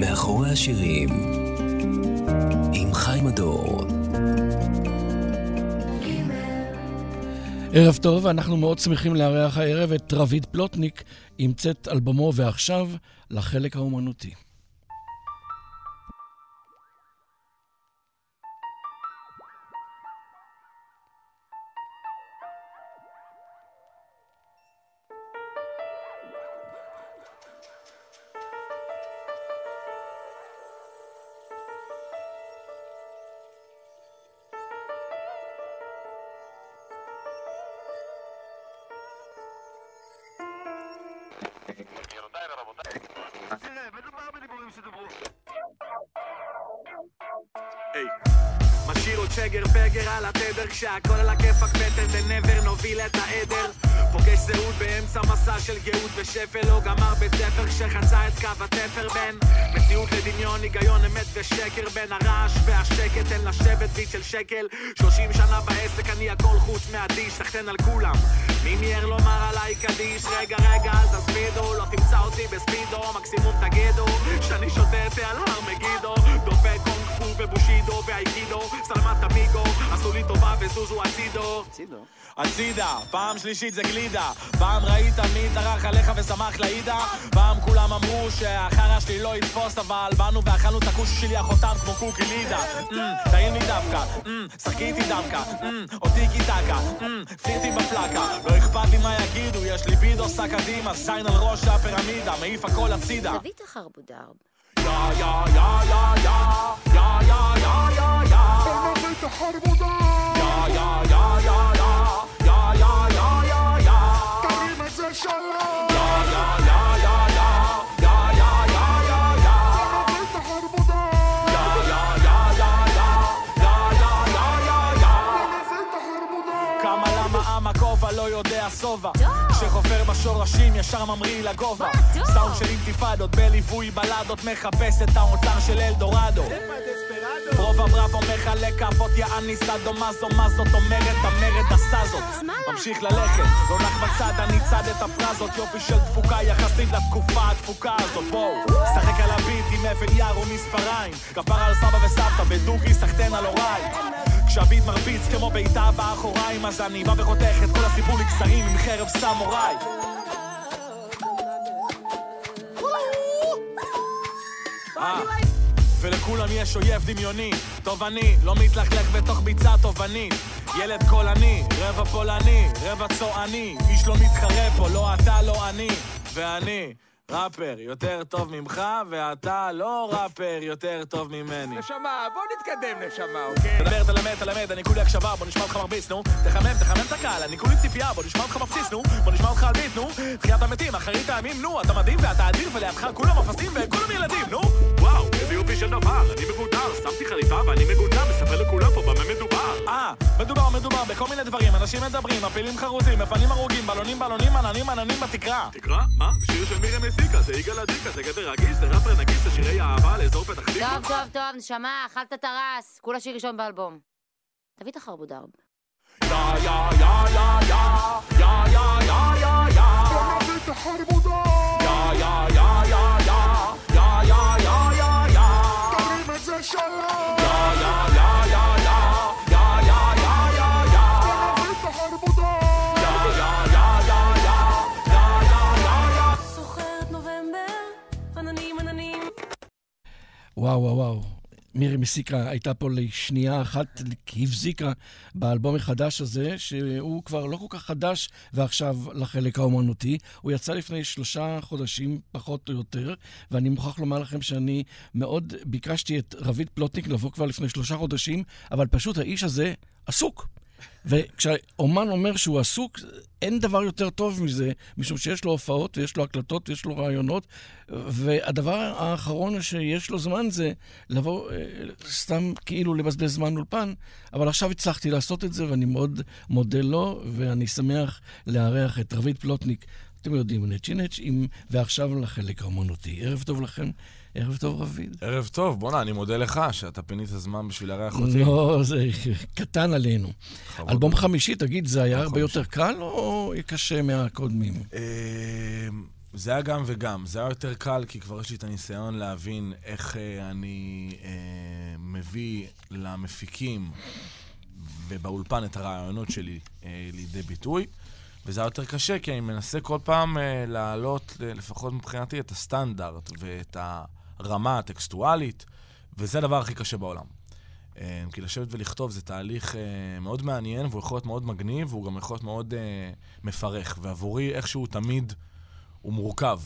מאחורי השירים, עם חיים הדור. ערב טוב, אנחנו מאוד שמחים לארח הערב את רביד פלוטניק עם צאת אלבומו ועכשיו לחלק האומנותי. נוביל את העדר. פוגש זהות באמצע מסע של גאות ושפל לא גמר בית ספר כשחצה את קו התפר בין מציאות לדמיון, היגיון, אמת ושקר בין הרעש והשקט אין לשבת ביט של שקל. שלושים שנה בעסק אני הכל חוץ מהדיש סחטן על כולם. מי מיהר לומר עליי קדיש? רגע רגע אל תספידו לא תמצא אותי בספידו מקסימום תגידו שאני שותה את על הר מגידו. דופק ובושידו ואייקידו סלמת אמיגו עשו לי טובה וזוזו הצידו. הצידה פעם שלישית זה גלידה. פעם ראית מי טרח עליך ושמח לעידה פעם כולם אמרו שהחרא שלי לא יתפוס אבל באנו ואכלנו את הכוש שלי החותם כמו קוקי לידה. טעים לי דווקא. שחקי איתי דמקה. אותי קיטקה. פלירטי בפלקה. לא אכפת לי מה יגידו יש לי בידו סע קדימה זין על ראש הפירמידה מעיף הכל הצידה. תביא את החרבודר. יא יא יא יא יא השובע לא שחופר בשורשים ישר ממריא לגובה. סאונד של אינתיפאדות בליווי בלדות מחפש את האוצר של אלדורדו. רוב הבראבו מחלק כאפות יעני סאדו מזו מה זאת אומרת? המרד עשה זאת. ממשיך ללכת. לא נח בצד אני צד את הפרזות. יופי של תפוקה יחסית לתקופה הדפוקה הזאת. בואו שחק על הביט עם אבן יער ומספריים כפר על סבא וסבתא בדוגי סחטן על הוריי. כשהביט מרביץ כמו בעיטה באחוריים אז אני בא וחותך את כל הסיפור לקצרים עם חרב סמוראי. אה ולכולם יש אויב דמיוני טוב אני לא מתלכלך בתוך ביצה תובענית ילד קולני, רבע פולני, רבע צועני איש לא מתחרה פה, לא אתה, לא אני ואני ראפר יותר טוב ממך, ואתה לא ראפר יותר טוב ממני. נשמה, בוא נתקדם, נשמה, אוקיי? תדבר, תלמד, תלמד, אני כולי הקשבה, בוא נשמע אותך מרביץ, נו. תחמם, תחמם את הקהל, אני כולי ציפייה, בוא נשמע אותך מפציץ, נו. בוא נשמע אותך על ביט, נו. תחיית המתים, אחרית הימים, נו. אתה מדהים ואתה אדיר, ולידך כולם אפסים וכולם ילדים, נו. וואו, בי של דבר, אני מבודר, שמתי חליפה ואני מגונדר, מספר לכולם פה במה מדובר. אה, מדובר, מדובר בכל מיני דברים, אנשים מדברים, מפילים חרוזים, מפנים הרוגים, בלונים, בלונים, עננים, עננים בתקרה. תקרה? מה? זה שיר של מירי מסיקה, זה יגאל אדיקה, זה גבר רגיש, זה ראפר נגיש, זה שירי אהבה לאזור פתח תקווה. טוב, טוב, טוב, נשמה, אכלת את הרס. כולה שיר ראשון באלבום. תביא את החרבודרב. יא יא יא יא וואו, וואו, וואו. מירי מסיקה הייתה פה לשנייה אחת, הבזיקה באלבום החדש הזה, שהוא כבר לא כל כך חדש, ועכשיו לחלק האומנותי. הוא יצא לפני שלושה חודשים, פחות או יותר, ואני מוכרח לומר לכם שאני מאוד ביקשתי את רביד פלוטניק לבוא כבר לפני שלושה חודשים, אבל פשוט האיש הזה עסוק. וכשהאומן אומר שהוא עסוק, אין דבר יותר טוב מזה, משום שיש לו הופעות, ויש לו הקלטות, ויש לו רעיונות, והדבר האחרון שיש לו זמן זה לבוא, אה, סתם כאילו לבזבז זמן אולפן, אבל עכשיו הצלחתי לעשות את זה, ואני מאוד מודה לו, ואני שמח לארח את רביד פלוטניק. אתם יודעים, נצ'י נצ' עם ועכשיו לחלק האומנותי. ערב טוב לכם. ערב טוב, רביד. ערב טוב, בואנה, אני מודה לך שאתה פינית זמן בשביל לארח אותי. לא, זה קטן עלינו. אלבום חמישי, תגיד, זה היה הרבה יותר קל או קשה מהקודמים? אה, זה היה גם וגם. זה היה יותר קל, כי כבר יש לי את הניסיון להבין איך אה, אני אה, מביא למפיקים ובאולפן את הרעיונות שלי לידי ביטוי. וזה היה יותר קשה, כי אני מנסה כל פעם אה, להעלות, לפחות מבחינתי, את הסטנדרט ואת הרמה הטקסטואלית, וזה הדבר הכי קשה בעולם. אה, כי לשבת ולכתוב זה תהליך אה, מאוד מעניין, והוא יכול להיות מאוד מגניב, והוא גם יכול להיות מאוד אה, מפרך. ועבורי, איכשהו תמיד הוא מורכב.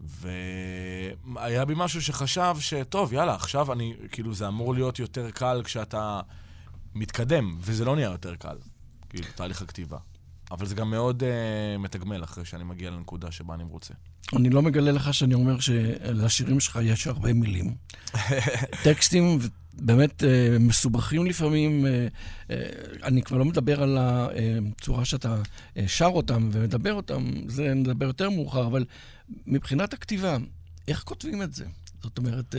והיה בי משהו שחשב שטוב, יאללה, עכשיו אני, כאילו, זה אמור להיות יותר קל כשאתה מתקדם, וזה לא נהיה יותר קל, כאילו, תהליך הכתיבה. אבל זה גם מאוד uh, מתגמל אחרי שאני מגיע לנקודה שבה אני רוצה. אני לא מגלה לך שאני אומר שלשירים שלך יש הרבה מילים. טקסטים באמת אה, מסובכים לפעמים. אה, אה, אני כבר לא מדבר על הצורה שאתה אה, שר אותם ומדבר אותם, זה נדבר יותר מאוחר, אבל מבחינת הכתיבה, איך כותבים את זה? זאת אומרת,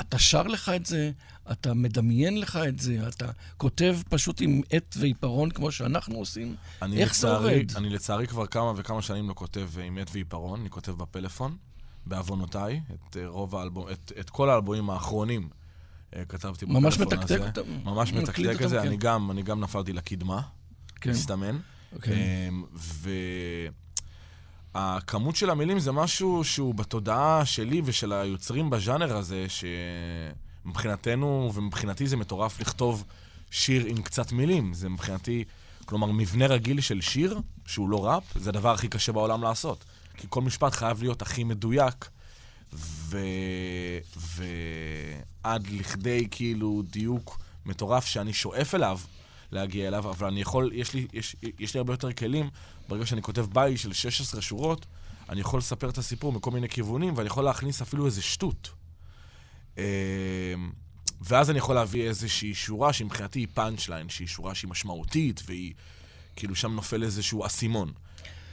אתה שר לך את זה, אתה מדמיין לך את זה, אתה כותב פשוט עם עט ועיפרון כמו שאנחנו עושים. איך זה לצערי, עובד? אני לצערי כבר כמה וכמה שנים לא כותב אה, עם עט ועיפרון, אני כותב בפלאפון, בעוונותיי, את אה, רוב האלבום, את, את כל האלבומים האחרונים אה, כתבתי בפלאפון ממש הזה. מתקתק אותם? ממש מתקתק את זה, כן. אני גם, אני גם נפלתי לקדמה, כן, מסתמן. אוקיי. אמ, והכמות של המילים זה משהו שהוא בתודעה שלי ושל היוצרים בז'אנר הזה, שמבחינתנו ומבחינתי זה מטורף לכתוב שיר עם קצת מילים. זה מבחינתי, כלומר, מבנה רגיל של שיר, שהוא לא ראפ, זה הדבר הכי קשה בעולם לעשות. כי כל משפט חייב להיות הכי מדויק, ו... ועד לכדי כאילו דיוק מטורף שאני שואף אליו, להגיע אליו, אבל אני יכול, יש לי, יש, יש לי הרבה יותר כלים. ברגע שאני כותב בית של 16 שורות, אני יכול לספר את הסיפור מכל מיני כיוונים, ואני יכול להכניס אפילו איזה שטות. אה, ואז אני יכול להביא איזושהי שורה שמבחינתי היא punch line, שהיא שורה שהיא משמעותית, והיא, כאילו שם נופל איזשהו אסימון.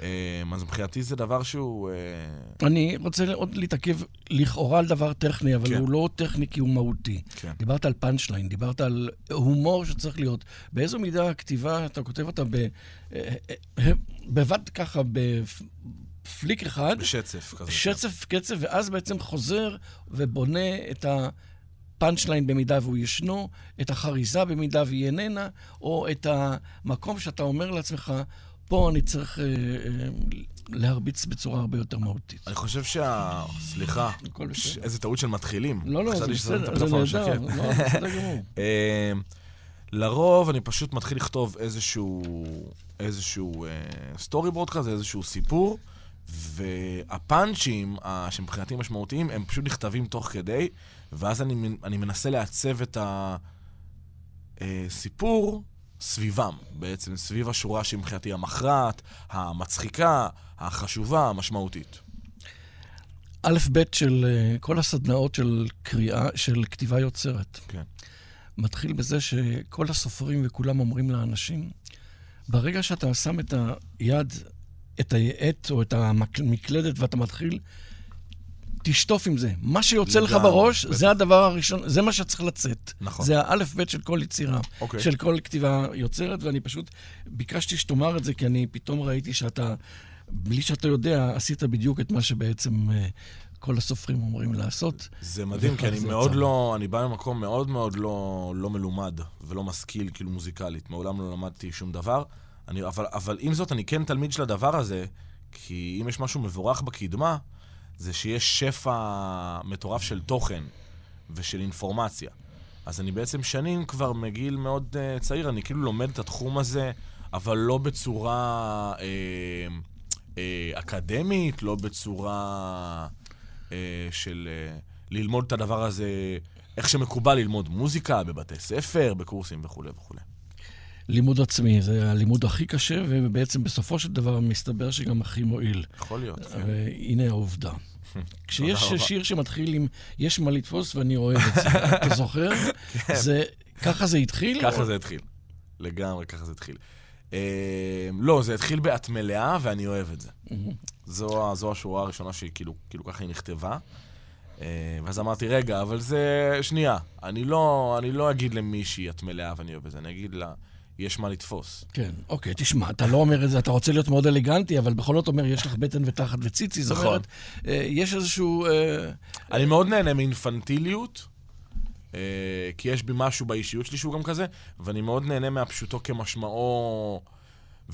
אה, אז מבחינתי זה דבר שהוא... אה, אני רוצה עוד להתעכב לכאורה על דבר טכני, אבל כן. הוא לא טכני כי הוא מהותי. כן. דיברת על פאנצ'ליין, דיברת על הומור שצריך להיות. באיזו מידה הכתיבה, אתה כותב אותה ב... אה, אה, בבת ככה, בפליק אחד, בשצף כזה. שצף קצב, ואז בעצם חוזר ובונה את הפאנצ'ליין במידה והוא ישנו, את החריזה במידה והיא איננה, או את המקום שאתה אומר לעצמך, פה אני צריך אה, אה, להרביץ בצורה הרבה יותר מהותית. אני חושב שה... סליחה, ש-. איזה טעות של מתחילים. לא, לא, זה חשבתי ששמת את בסדר, זה נהדר. לא, זה בסדר גמור. אה, לרוב אני פשוט מתחיל לכתוב איזשהו, איזשהו סטורי בורד כזה, איזשהו סיפור, והפאנצ'ים שמבחינתי משמעותיים, הם פשוט נכתבים תוך כדי, ואז אני, אני מנסה לעצב את הסיפור סביבם, בעצם סביב השורה שמבחינתי המכרעת, המצחיקה, החשובה, המשמעותית. א', ב' של אה, כל הסדנאות של קריאה, של כתיבה יוצרת. כן. מתחיל בזה שכל הסופרים וכולם אומרים לאנשים, ברגע שאתה שם את היד, את העט או את המקלדת ואתה מתחיל, תשטוף עם זה. מה שיוצא לך לגמרי, בראש, בטח. זה הדבר הראשון, זה מה שצריך לצאת. נכון. זה האלף-בית של כל יצירה, אוקיי. של כל כתיבה יוצרת, ואני פשוט ביקשתי שתאמר את זה, כי אני פתאום ראיתי שאתה, בלי שאתה יודע, עשית בדיוק את מה שבעצם אה, כל הסופרים אומרים לעשות. זה מדהים, כי אני מאוד יצא. לא, אני בא ממקום מאוד מאוד לא, לא מלומד ולא משכיל, כאילו מוזיקלית. מעולם לא למדתי שום דבר. אני, אבל, אבל עם זאת, אני כן תלמיד של הדבר הזה, כי אם יש משהו מבורך בקדמה, זה שיש שפע מטורף של תוכן ושל אינפורמציה. אז אני בעצם שנים כבר מגיל מאוד uh, צעיר, אני כאילו לומד את התחום הזה, אבל לא בצורה אה, אה, אקדמית, לא בצורה אה, של אה, ללמוד את הדבר הזה, איך שמקובל ללמוד מוזיקה בבתי ספר, בקורסים וכולי וכולי. לימוד עצמי, זה הלימוד הכי קשה, ובעצם בסופו של דבר מסתבר שגם הכי מועיל. יכול להיות. כן. והנה העובדה. כשיש. שיר שמתחיל עם יש מה לתפוס ואני אוהב את זה, אתה זוכר? זה, ככה זה התחיל? ככה זה התחיל. לגמרי, ככה זה התחיל. אה, לא, זה התחיל ב"את מלאה" ואני אוהב את זה. זו, ה- זו השורה הראשונה שהיא כאילו, כאילו ככה היא נכתבה. אה, ואז אמרתי, רגע, אבל זה... שנייה, אני לא, אני לא אגיד למישהי את מלאה ואני אוהב את זה, אני אגיד לה, יש מה לתפוס. כן, אוקיי, תשמע, אתה לא אומר את זה, אתה רוצה להיות מאוד אלגנטי, אבל בכל זאת אומר, יש לך בטן ותחת וציצי, זאת נכון. אומרת, אה, יש איזשהו... אה, אני מאוד נהנה מאינפנטיליות, אה, כי יש בי משהו באישיות שלי שהוא גם כזה, ואני מאוד נהנה מהפשוטו כמשמעו,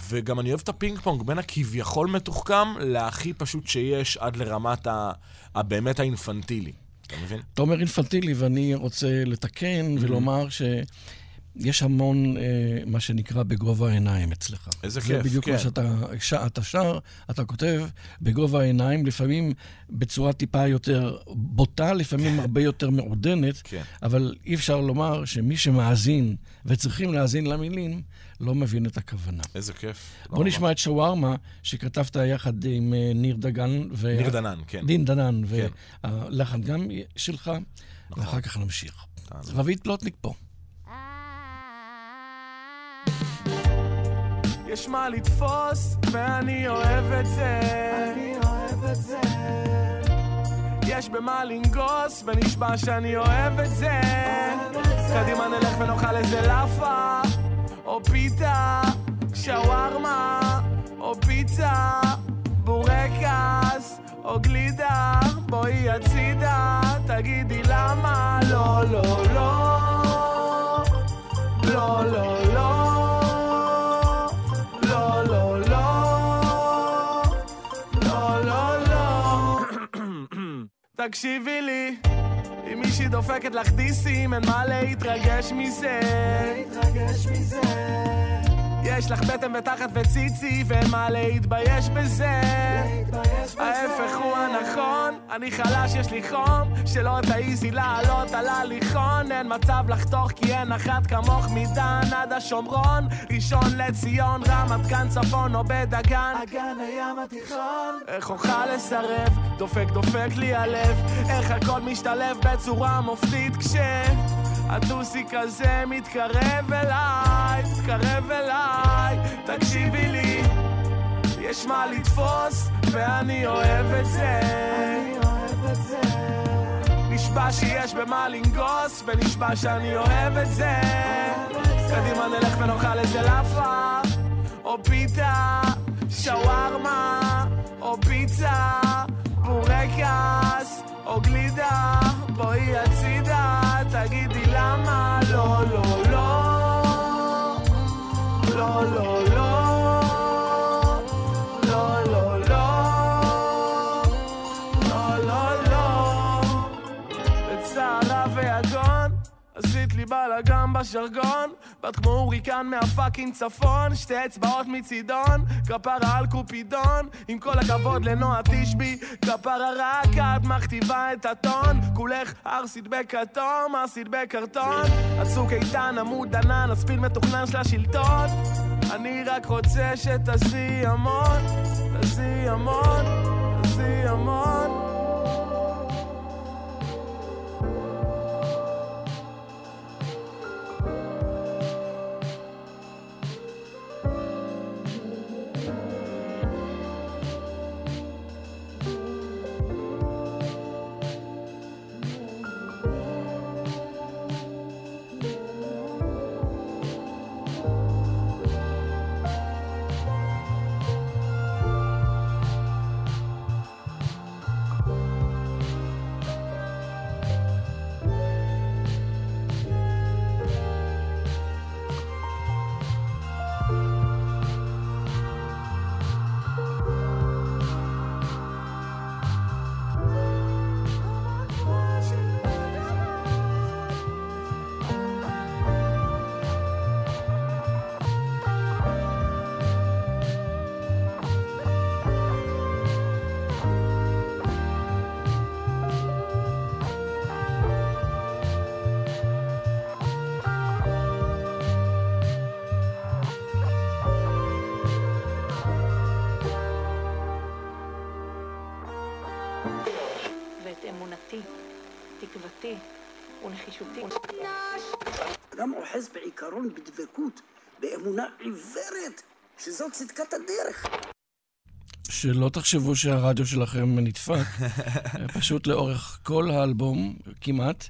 וגם אני אוהב את הפינג פונג בין הכביכול מתוחכם להכי פשוט שיש עד לרמת ה... הבאמת האינפנטילי. אתה מבין? אתה אומר אינפנטילי, ואני רוצה לתקן ולומר שיש המון, אה, מה שנקרא, בגובה העיניים אצלך. איזה זה כיף, בדיוק כן. מה שאתה ש- אתה שר, אתה כותב בגובה העיניים, לפעמים בצורה טיפה יותר בוטה, לפעמים הרבה יותר מעודנת, כן. אבל אי אפשר לומר שמי שמאזין וצריכים להאזין למילים, לא מבין את הכוונה. איזה כיף. בוא לא נשמע את שווארמה, שכתבת יחד עם אה, ניר דגן. ו... ניר דנן, כן. דין דנן, כן. והלחן גם שלך, נכון. ואחר כך נמשיך. רביד פלוטניק פה. יש מה לתפוס, ואני אוהב את זה. אני אוהב את זה. יש במה לנגוס, ונשבע שאני אוהב את זה. קדימה נלך ונאכל איזה לאפה, או פיתה, שווארמה, או פיצה, בורקס, או גלידה. בואי הצידה, תגידי למה לא, לא. לא, לא, לא. לא, תקשיבי לי, אם מישהי דופקת לך דיסים, אין מה להתרגש מזה. להתרגש מזה. יש לך בטן ותחת וציצי, ואין מה להתבייש בזה. ההפך הוא הנכון, אני חלש, יש לי חום, שלא תעיזי לעלות על הליכון, אין מצב לחתוך כי אין אחת כמוך מדן עד השומרון, ראשון לציון, רמת גן צפון או בדגן, אגן הים התיכון, איך אוכל לסרב, דופק דופק לי הלב, איך הכל משתלב בצורה מופתית כש... הטוסי כזה מתקרב אליי, מתקרב אליי, תקשיבי לי יש מה לתפוס, ואני אוהב את זה. אני אוהב את זה. נשבע שיש במה לנגוס, ונשבע שאני אוהב את זה. קדימה נלך ונאכל איזה לאפה, או פיתה, שווארמה, או פיצה, בורקס, או גלידה. בואי הצידה, תגידי למה לא, לא, לא. לא, לא, לא. לא, לא, לא. לא, לא, לא. בצערה ויגון, עשית לי בלאגן בשרגון. בת כמו הוריקן מהפאקינג צפון, שתי אצבעות מצידון, כפרה על קופידון. עם כל הכבוד לנועה תשבי, כפרה רק את מכתיבה את הטון. כולך ארסית בכתום, ארסית בקרטון. הצוק איתן, עמוד ענן, הספיל מתוכנן של השלטון. אני רק רוצה שתעשי המון, תעשי המון, תעשי המון. בעיקרון בדבקות, באמונה עיוורת, שזו צדקת הדרך. שלא תחשבו שהרדיו שלכם נדפק, פשוט לאורך כל האלבום, כמעט,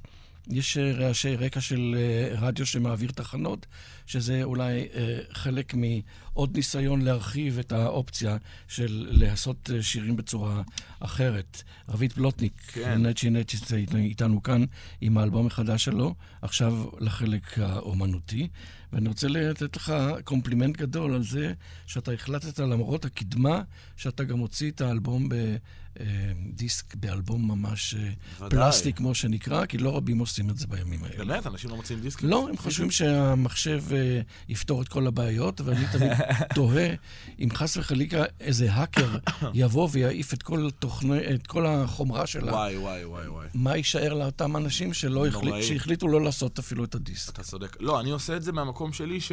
יש רעשי רקע של אה, רדיו שמעביר תחנות, שזה אולי אה, חלק מעוד ניסיון להרחיב את האופציה של לעשות אה, שירים בצורה אחרת. רבית פלוטניק, כן. נצ'י נצ'י איתנו כאן עם האלבום החדש שלו, עכשיו לחלק האומנותי. ואני רוצה לתת לך קומפלימנט גדול על זה שאתה החלטת, למרות הקדמה, שאתה גם מוציא את האלבום בדיסק, באלבום ממש אה, ודאי. פלסטיק, כמו שנקרא, כי לא רבים עושים את זה בימים האלה. באמת? אנשים לא מוצאים דיסקים? לא, הם חושבים שהמחשב אה, יפתור את כל הבעיות, ואני תמיד תוהה אם חס וחלילה איזה האקר יבוא ויעיף את כל, תוכני, את כל החומרה שלה. וואי, וואי, וואי, וואי. מה יישאר לאותם אנשים שלא החליט, נוראי. שהחליטו לא לעשות אפילו את הדיסק? אתה צודק. לא, אני עושה את זה מהמקום שלי ש...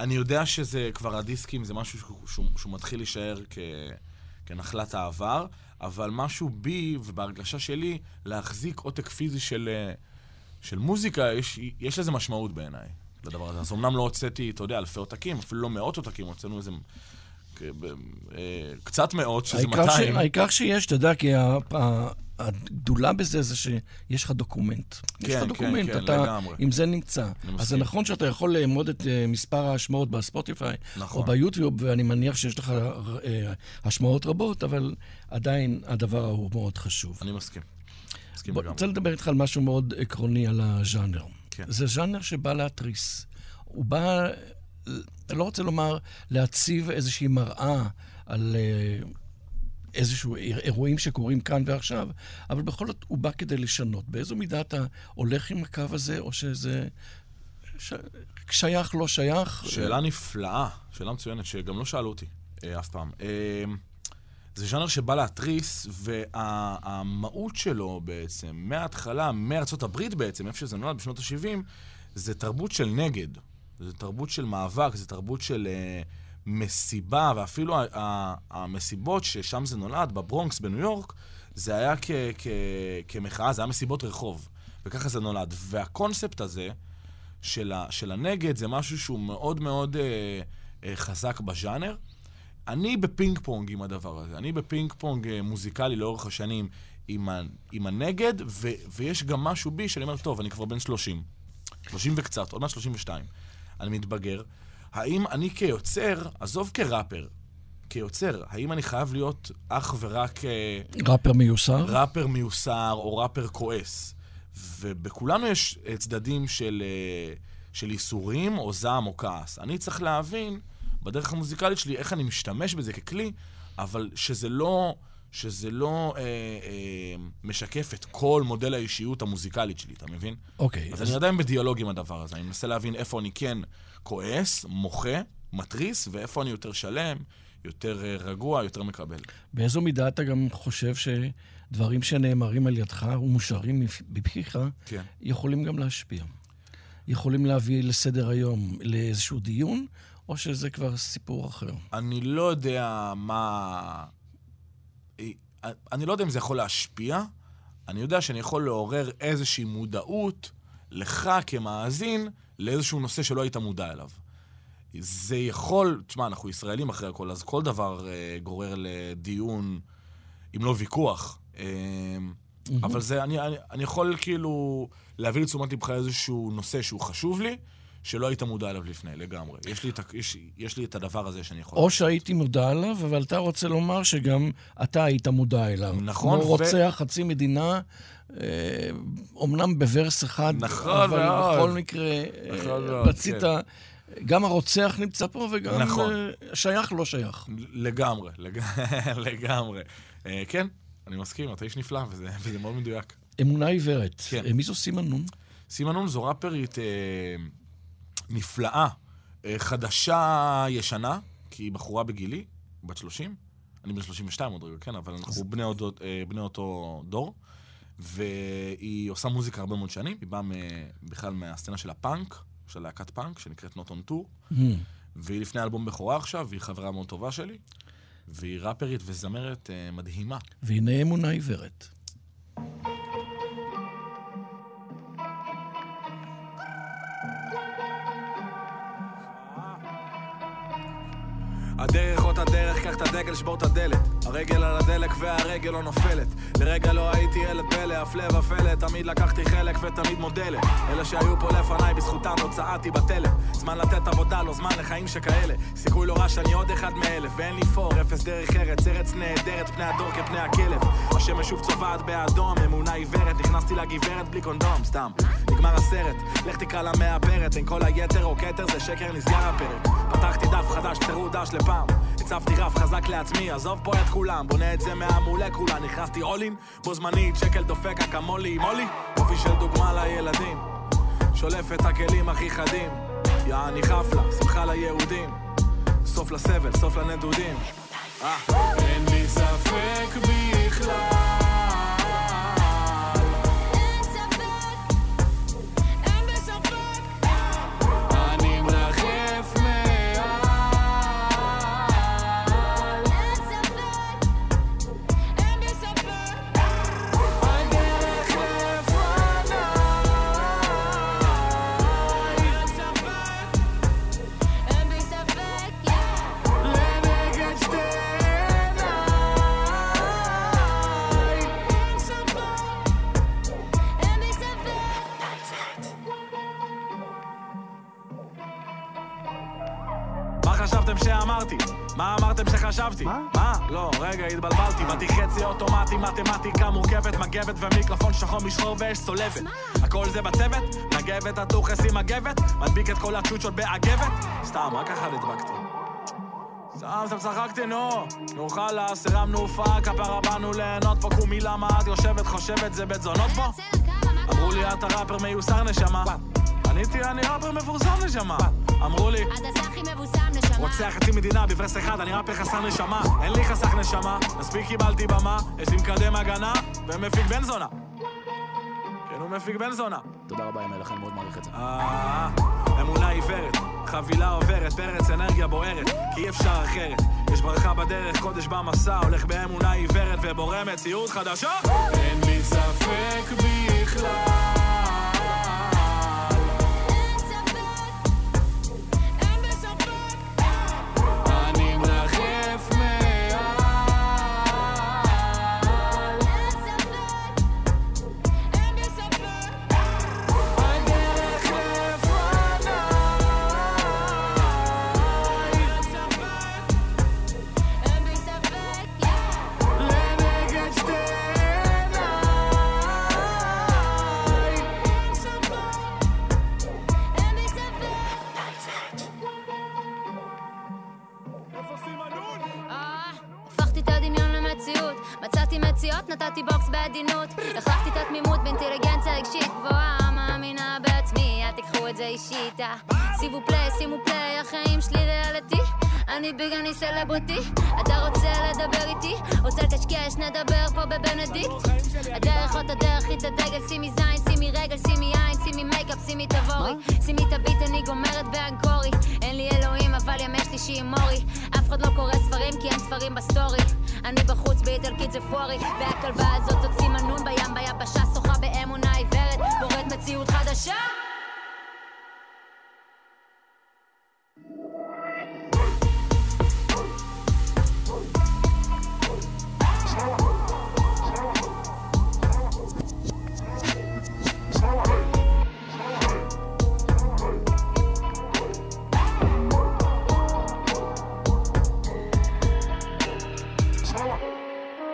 אני יודע שזה כבר הדיסקים, זה משהו שהוא מתחיל להישאר כ, כנחלת העבר, אבל משהו בי ובהרגשה שלי, להחזיק עותק פיזי של, אה, של מוזיקה, יש, יש לזה משמעות בעיניי, לדבר הזה. אז אמנם לא הוצאתי, אתה יודע, אלפי עותקים, אפילו לא מאות עותקים, הוצאנו איזה... אה, קצת מאות, שזה העיקר, 200. ש... העיקר שיש, אתה יודע, כי. הגדולה בזה זה שיש לך דוקומנט. יש כן, לך כן, דוקומנט, כן, אתה, לגמרי. עם זה נמצא. אז זה. נכון שאתה יכול לאמוד את אה, מספר ההשמעות בספוטיפיי, נכון. או ביוטיוב, ואני מניח שיש לך אה, השמעות רבות, אבל עדיין הדבר ההוא מאוד חשוב. אני מסכים. מסכים לגמרי. רוצה לדבר איתך על משהו מאוד עקרוני, על הז'אנר. כן. זה ז'אנר שבא להתריס. הוא בא, אני לא רוצה לומר להציב איזושהי מראה על אה, איזשהו איר- אירועים שקורים כאן ועכשיו, אבל בכל זאת הוא בא כדי לשנות. באיזו מידה אתה הולך עם הקו הזה, או שזה ש... שייך, לא שייך? שאלה נפלאה, שאלה מצוינת, שגם לא שאלו אותי אה, אף פעם. אה, זה ז'אנר שבא להתריס, והמהות שלו בעצם, מההתחלה, מארצות הברית בעצם, איפה שזה נולד בשנות ה-70, זה תרבות של נגד. זה תרבות של מאבק, זה תרבות של אה, מסיבה, ואפילו המסיבות ששם זה נולד, בברונקס בניו יורק, זה היה כ- כ- כמחאה, זה היה מסיבות רחוב. וככה זה נולד. והקונספט הזה, של, ה, של הנגד זה משהו שהוא מאוד מאוד אה, אה, חזק בז'אנר. אני בפינג פונג עם הדבר הזה. אני בפינג פונג אה, מוזיקלי לאורך השנים עם, ה, עם הנגד, ו, ויש גם משהו בי שאני אומר, טוב, אני כבר בן 30. 30 וקצת, עוד מעט 32. אני מתבגר. האם אני כיוצר, עזוב כראפר, כיוצר, האם אני חייב להיות אך ורק... אה, ראפר מיוסר? ראפר מיוסר או ראפר כועס. ובכולנו יש אה, צדדים של, אה, של איסורים או זעם או כעס. אני צריך להבין בדרך המוזיקלית שלי איך אני משתמש בזה ככלי, אבל שזה לא, שזה לא אה, אה, משקף את כל מודל האישיות המוזיקלית שלי, אתה מבין? אוקיי. אז אני עדיין בדיאלוג עם הדבר הזה. אני מנסה להבין איפה אני כן כועס, מוחה, מתריס, ואיפה אני יותר שלם, יותר אה, רגוע, יותר מקבל. באיזו מידה אתה גם חושב שדברים שנאמרים על ידך ומושרים מפיך, כן. יכולים גם להשפיע? יכולים להביא לסדר היום לאיזשהו דיון, או שזה כבר סיפור אחר? אני לא יודע מה... אני לא יודע אם זה יכול להשפיע, אני יודע שאני יכול לעורר איזושהי מודעות לך כמאזין לאיזשהו נושא שלא היית מודע אליו. זה יכול, תשמע, אנחנו ישראלים אחרי הכל, אז כל דבר אה, גורר לדיון, אם לא ויכוח. אה, אבל זה, אני, אני, אני יכול כאילו להביא לתשומת לבך איזשהו נושא שהוא חשוב לי, שלא היית מודע אליו לפני, לגמרי. יש לי, את, יש, יש לי את הדבר הזה שאני יכול... או שהייתי מודע עליו, אבל אתה רוצה לומר שגם אתה היית מודע אליו. נכון, כמו ו- רוצח חצי מדינה, אה, אומנם בוורס אחד, נכון אבל מאוד. בכל מקרה, אה, נכון מאוד, רצית... גם הרוצח נמצא פה וגם נכון. אה, שייך, לא שייך. לגמרי, לג... לגמרי. אה, כן, אני מסכים, אתה איש נפלא, וזה, וזה מאוד מדויק. אמונה עיוורת. כן. אה, מי זו סימה נון? סימה נון זו ראפרית אה, נפלאה, אה, חדשה ישנה, כי היא בחורה בגילי, בת 30. אני בן 32 עוד רגע, כן, אבל אנחנו בני, אותו, אה, בני אותו דור. והיא עושה מוזיקה הרבה מאוד שנים, היא באה בכלל מהסצנה של הפאנק, של להקת פאנק, שנקראת Not on Tour. והיא לפני אלבום בכורה עכשיו, והיא חברה מאוד טובה שלי. והיא ראפרית וזמרת אה, מדהימה. והנה אמונה עיוורת. הדרך אותה הדרך, קח את הדגל, שבור את הדלת. הרגל על הדלק והרגל לא נופלת. לרגע לא הייתי ילד פלא, הפלא ופלא, תמיד לקחתי חלק ותמיד מודלת. אלה שהיו פה לפניי, בזכותם לא צעדתי בתלם. זמן לתת עבודה, לא זמן לחיים שכאלה. סיכוי לא רע שאני עוד אחד מאלף, ואין לי פור, אפס דרך ארץ, ארץ נהדרת, פני הדור כפני הכלב. השמש שוב צובעת באדום, אמונה עיוורת, נכנסתי לגברת בלי קונדום, סתם. נגמר הסרט, לך תקרא לה מהברת, אין כל היתר או כתר, זה שקר, נסגר הפרק. פתחתי דף חדש, פירו דש לפעם. הצבתי רף חזק לעצמי, עזוב פה את כולם, בונה את זה מהמולקולה, נכנסתי אולין, בו זמנית, שקל דופק אקמולי, מולי, יופי של דוגמה לילדים. שולף את הכלים הכי חדים, יעני חפלה, שמחה ליהודים. סוף לסבל, סוף לנדודים. אה. אין לי ספק בכלל שחשבתי? מה? לא, רגע, התבלבלתי. באתי חצי אוטומטי, מתמטיקה מורכבת, מגבת ומיקרופון שחור משחור ואש צולבת. הכל זה בצוות? מגבת, הטוחס עם מגבת? מדביק את כל הצ'וצ'ות באגבת? סתם, רק אחד הדבקתי. סתם, סתם צחקתי, נו. נו חלאס, הרמנו הופעה, כפרה באנו ליהנות פה קומי למה את יושבת, חושבת, זה בית זונות פה? אמרו לי, אתה ראפר מיוסר נשמה. עניתי, אני ראפר מפורסם נשמה. אמרו לי, הדסה הכי מבוסם. רוצח חצי מדינה בברס אחד, אני ראפר חסר נשמה. אין לי חסך נשמה, מספיק קיבלתי במה, יש לי מקדם הגנה, ומפיק בן זונה. כן, הוא מפיק בן זונה. תודה רבה, ימל, לכן מאוד מעריך את זה. אה, אמונה עיוורת, חבילה עוברת, פרץ אנרגיה בוערת, כי אי אפשר אחרת. יש ברכה בדרך, קודש במסע, הולך באמונה עיוורת ובורא מציאות חדשה. אין לי ספק בכלל.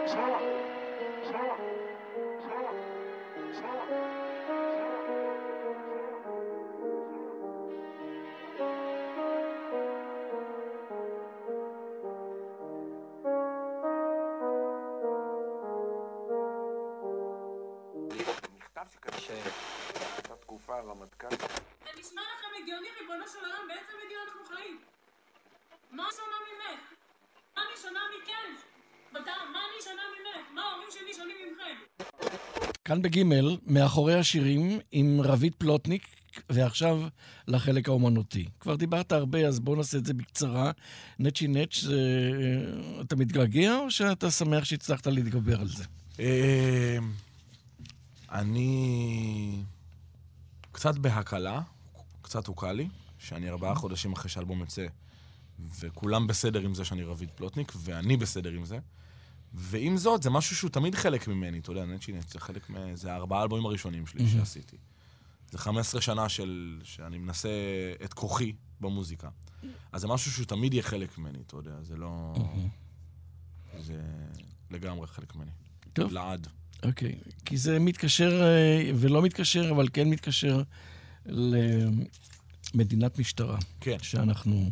זה כאן בגימל, מאחורי השירים, עם רבית פלוטניק, ועכשיו לחלק האומנותי. כבר דיברת הרבה, אז בואו נעשה את זה בקצרה. נצ'י נץ', זה... אתה מתגעגע או שאתה שמח שהצלחת להתגבר על זה? אה, אני קצת בהקלה, קצת הוקל לי, שאני ארבעה חודשים אחרי שאלבום יוצא, וכולם בסדר עם זה שאני רביד פלוטניק, ואני בסדר עם זה. ועם זאת, זה משהו שהוא תמיד חלק ממני, אתה יודע, נטשינט, זה חלק מ... זה הארבעה אלבומים הראשונים שלי מהמם. שעשיתי. זה 15 שנה של... שאני מנסה את כוחי במוזיקה. אז זה משהו שהוא תמיד יהיה חלק ממני, אתה יודע, זה לא... זה לגמרי חלק ממני. טוב. לעד. אוקיי, כי זה מתקשר אה, ולא מתקשר, אבל כן מתקשר למדינת משטרה. כן. שאנחנו,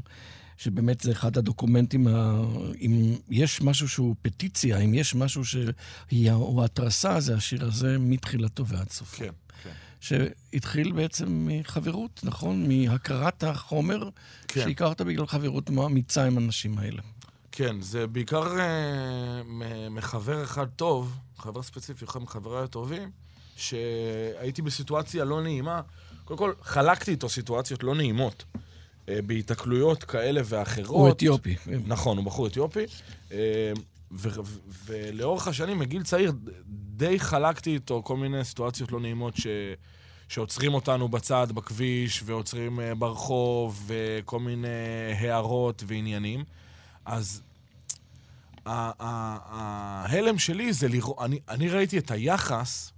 שבאמת זה אחד הדוקומנטים, ה... אם יש משהו שהוא פטיציה, אם יש משהו שהוא התרסה, זה השיר הזה מתחילתו ועד סופו. כן, כן. שהתחיל בעצם מחברות, נכון? מהכרת החומר כן. שהכרת בגלל חברות אמיצה עם האנשים האלה. כן, זה בעיקר אה, מחבר אחד טוב, חבר ספציפי, אחד מחבריי הטובים, שהייתי בסיטואציה לא נעימה. קודם כל, חלקתי איתו סיטואציות לא נעימות, בהיתקלויות כאלה ואחרות. הוא אתיופי. נכון, הוא בחור אתיופי. אה, ולאורך השנים, מגיל צעיר, די חלקתי איתו כל מיני סיטואציות לא נעימות ש... שעוצרים אותנו בצד בכביש, ועוצרים אה, ברחוב, וכל מיני הערות ועניינים. אז ההלם שלי זה לראות, אני, אני ראיתי את היחס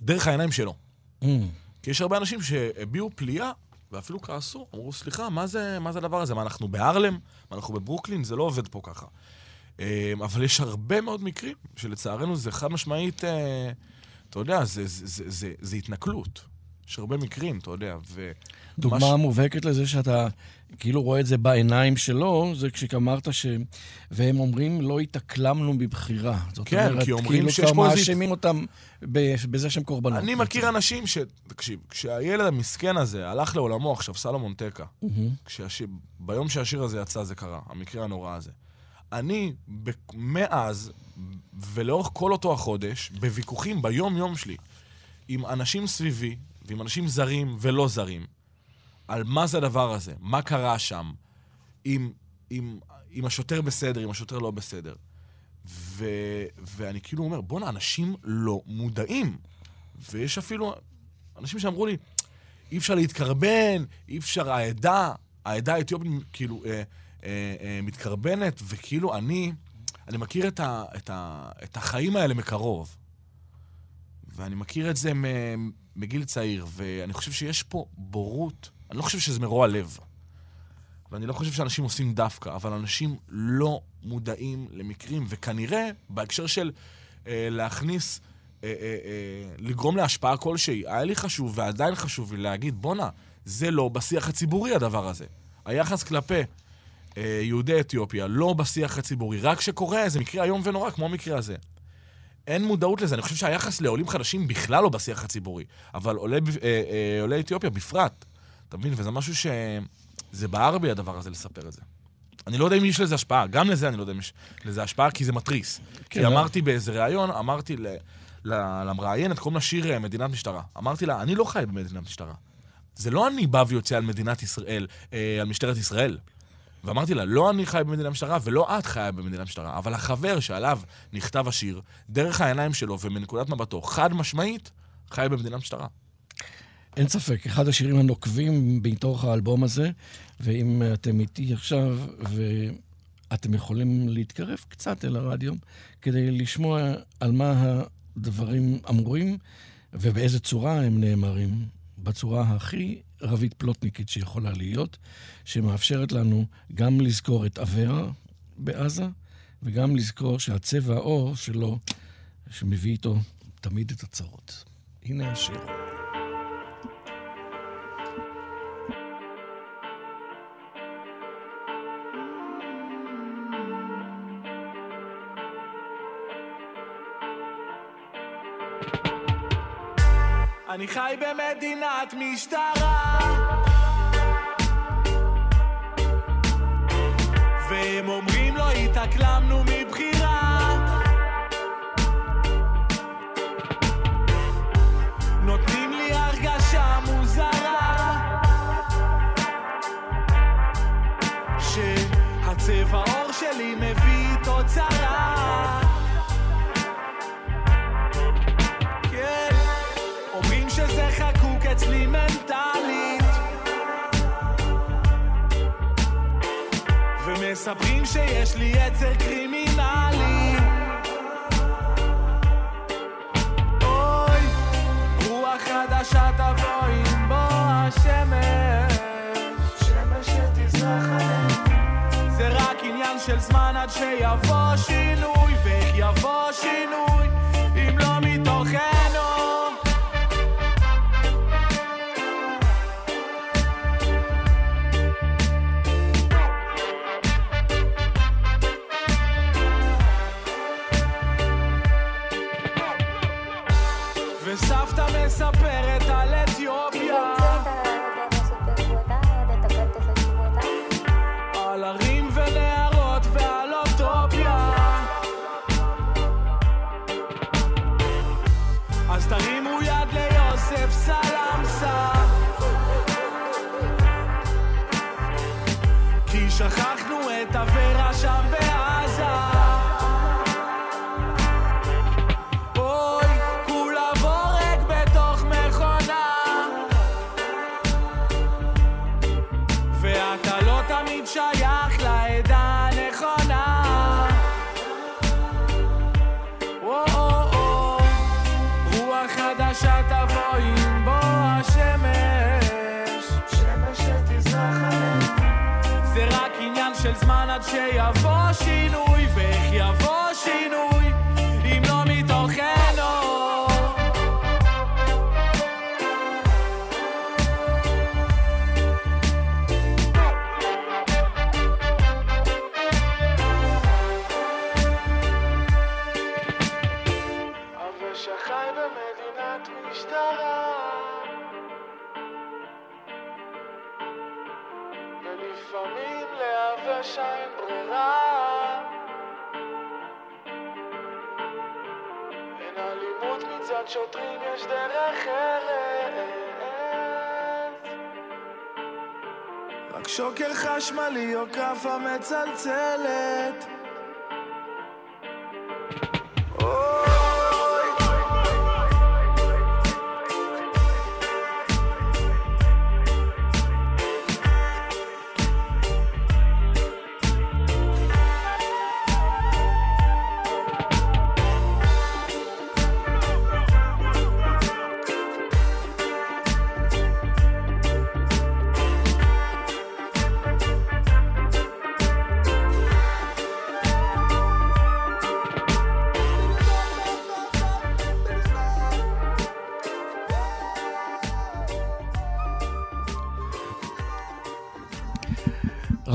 דרך העיניים שלו. Mm. כי יש הרבה אנשים שהביעו פליאה, ואפילו כעסו, אמרו, סליחה, מה זה, מה זה הדבר הזה? מה, אנחנו בהרלם? מה, אנחנו בברוקלין? זה לא עובד פה ככה. אה, אבל יש הרבה מאוד מקרים שלצערנו זה חד משמעית, אה, אתה יודע, זה, זה, זה, זה, זה התנכלות. יש הרבה מקרים, אתה יודע, ו... דוגמה מה ש- מובהקת לזה שאתה כאילו רואה את זה בעיניים שלו, זה כשאמרת ש... והם אומרים, לא התאקלמנו מבחירה. זאת כן, אומרת, כי אומרים כאילו שיש פה איזה- מאשימים אותם בזה שהם קורבנות. אני מכיר אנשים ש... תקשיב, כשהילד המסכן הזה הלך לעולמו עכשיו, סלומון טקה, מהמם. כשהשיר, ביום שהשיר הזה יצא זה קרה, המקרה הנורא הזה. אני, ב- מאז, ולאורך כל אותו החודש, בוויכוחים ביום-יום שלי, עם אנשים סביבי, ועם אנשים זרים ולא זרים, על מה זה הדבר הזה, מה קרה שם, אם, אם, אם השוטר בסדר, אם השוטר לא בסדר. ו, ואני כאילו אומר, בואנה, אנשים לא מודעים. ויש אפילו אנשים שאמרו לי, אי אפשר להתקרבן, אי אפשר, העדה, העדה האתיופית כאילו אה, אה, אה, מתקרבנת, וכאילו אני, אני מכיר את, ה, את, ה, את החיים האלה מקרוב. ואני מכיר את זה מגיל צעיר, ואני חושב שיש פה בורות, אני לא חושב שזה מרוע לב. ואני לא חושב שאנשים עושים דווקא, אבל אנשים לא מודעים למקרים, וכנראה בהקשר של אה, להכניס, אה, אה, אה, לגרום להשפעה כלשהי, היה לי חשוב ועדיין חשוב לי להגיד, בואנה, זה לא בשיח הציבורי הדבר הזה. היחס כלפי אה, יהודי אתיופיה לא בשיח הציבורי, רק כשקורה איזה מקרה איום ונורא כמו המקרה הזה. אין מודעות לזה. אני חושב שהיחס לעולים חדשים בכלל לא בשיח הציבורי, אבל עולי, אה, אה, עולי אתיופיה בפרט. אתה מבין? וזה משהו ש... זה בער בי הדבר הזה לספר את זה. אני לא יודע אם יש לזה השפעה, גם לזה אני לא יודע אם יש לזה השפעה, כי זה מתריס. כן, כי לא. אמרתי באיזה ראיון, אמרתי ל- למראיינת, קוראים לה שיר אה, מדינת משטרה. אמרתי לה, אני לא חי במדינת משטרה. זה לא אני בא ויוצא על מדינת ישראל, אה, על משטרת ישראל. ואמרתי לה, לא אני חי במדינת משטרה ולא את חיה במדינת משטרה, אבל החבר שעליו נכתב השיר, דרך העיניים שלו ומנקודת מבטו, חד משמעית, חי במדינת משטרה. אין ספק, אחד השירים הנוקבים מתוך האלבום הזה, ואם אתם איתי עכשיו ואתם יכולים להתקרב קצת אל הרדיו כדי לשמוע על מה הדברים אמורים ובאיזה צורה הם נאמרים, בצורה הכי רבית פלוטניקית שיכולה להיות, שמאפשרת לנו גם לזכור את אברה בעזה, וגם לזכור שהצבע העור שלו, שמביא איתו תמיד את הצרות. הנה השיר. אני חי במדינת משטרה. והם אומרים לא התאקלמנו עד שיבוא שינוי ואיך יבוא שינוי שוקר חשמלי או כאפה מצלצלת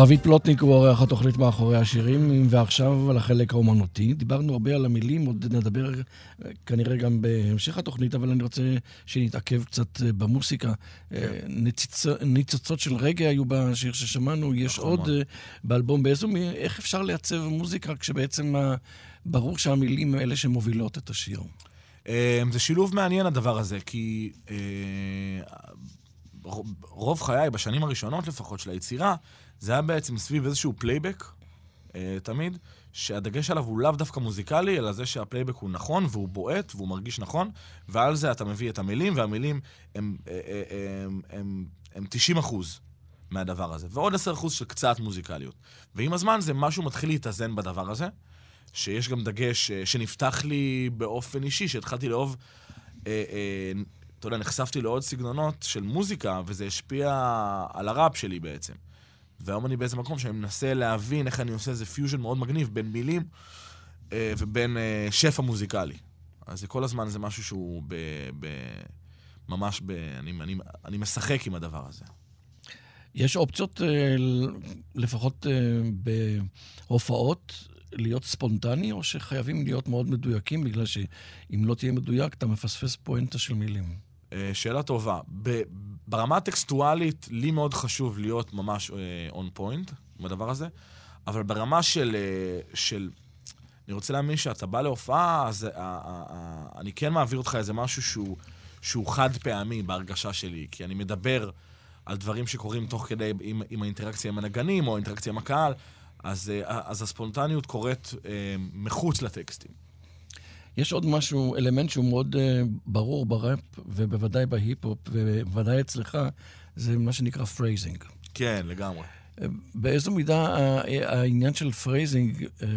רביד פלוטניק הוא אורח התוכנית מאחורי השירים, ועכשיו על החלק האומנותי. דיברנו הרבה על המילים, עוד נדבר אה, כנראה גם בהמשך התוכנית, אבל אני רוצה שנתעכב קצת אה, במוסיקה. אה, ניצוצ... ניצוצות של רגע היו בשיר ששמענו, יש נכון עוד. אה, באלבום. באיזו, מ- איך אפשר לייצב מוזיקה כשבעצם ברור שהמילים אלה שמובילות את השיר? אה, זה שילוב מעניין הדבר הזה, כי רוב- חיי, בשנים הראשונות לפחות של היצירה, זה היה בעצם סביב איזשהו פלייבק, אה, תמיד, שהדגש עליו הוא לאו דווקא מוזיקלי, אלא זה שהפלייבק הוא נכון, והוא בועט, והוא מרגיש נכון, ועל זה אתה מביא את המילים, והמילים הם, אה, אה, הם, הם, הם 90 אחוז מהדבר הזה, ועוד 10 אחוז של קצת מוזיקליות. ועם הזמן זה משהו מתחיל להתאזן בדבר הזה, שיש גם דגש אה, שנפתח לי באופן אישי, שהתחלתי לאהוב, אה, אה, אתה יודע, נחשפתי לעוד סגנונות של מוזיקה, וזה השפיע על הראפ שלי בעצם. והיום אני באיזה מקום שאני מנסה להבין איך אני עושה איזה פיוז'ן מאוד מגניב בין מילים אה, ובין אה, שפע מוזיקלי. אז זה כל הזמן זה משהו שהוא ב... ב ממש ב... אני, אני, אני משחק עם הדבר הזה. יש אופציות, אה, לפחות אה, בהופעות, להיות ספונטני, או שחייבים להיות מאוד מדויקים, בגלל שאם לא תהיה מדויק, אתה מפספס פואנטה של מילים. אה, שאלה טובה. ברמה הטקסטואלית, לי מאוד חשוב להיות ממש און פוינט בדבר הזה, אבל ברמה של, אה, של... אני רוצה להאמין שאתה בא להופעה, אז אה, אה, אה, אני כן מעביר אותך איזה משהו שהוא, שהוא חד פעמי בהרגשה שלי, כי אני מדבר על דברים שקורים תוך כדי עם, עם האינטראקציה עם הנגנים או האינטראקציה עם הקהל, אז, אה, אז הספונטניות קורית אה, מחוץ לטקסטים. יש עוד משהו, אלמנט שהוא מאוד אה, ברור בראפ, ובוודאי בהיפ-הופ, ובוודאי אצלך, זה מה שנקרא פרייזינג. כן, לגמרי. Uh, באיזו מידה העניין של phrasing אה,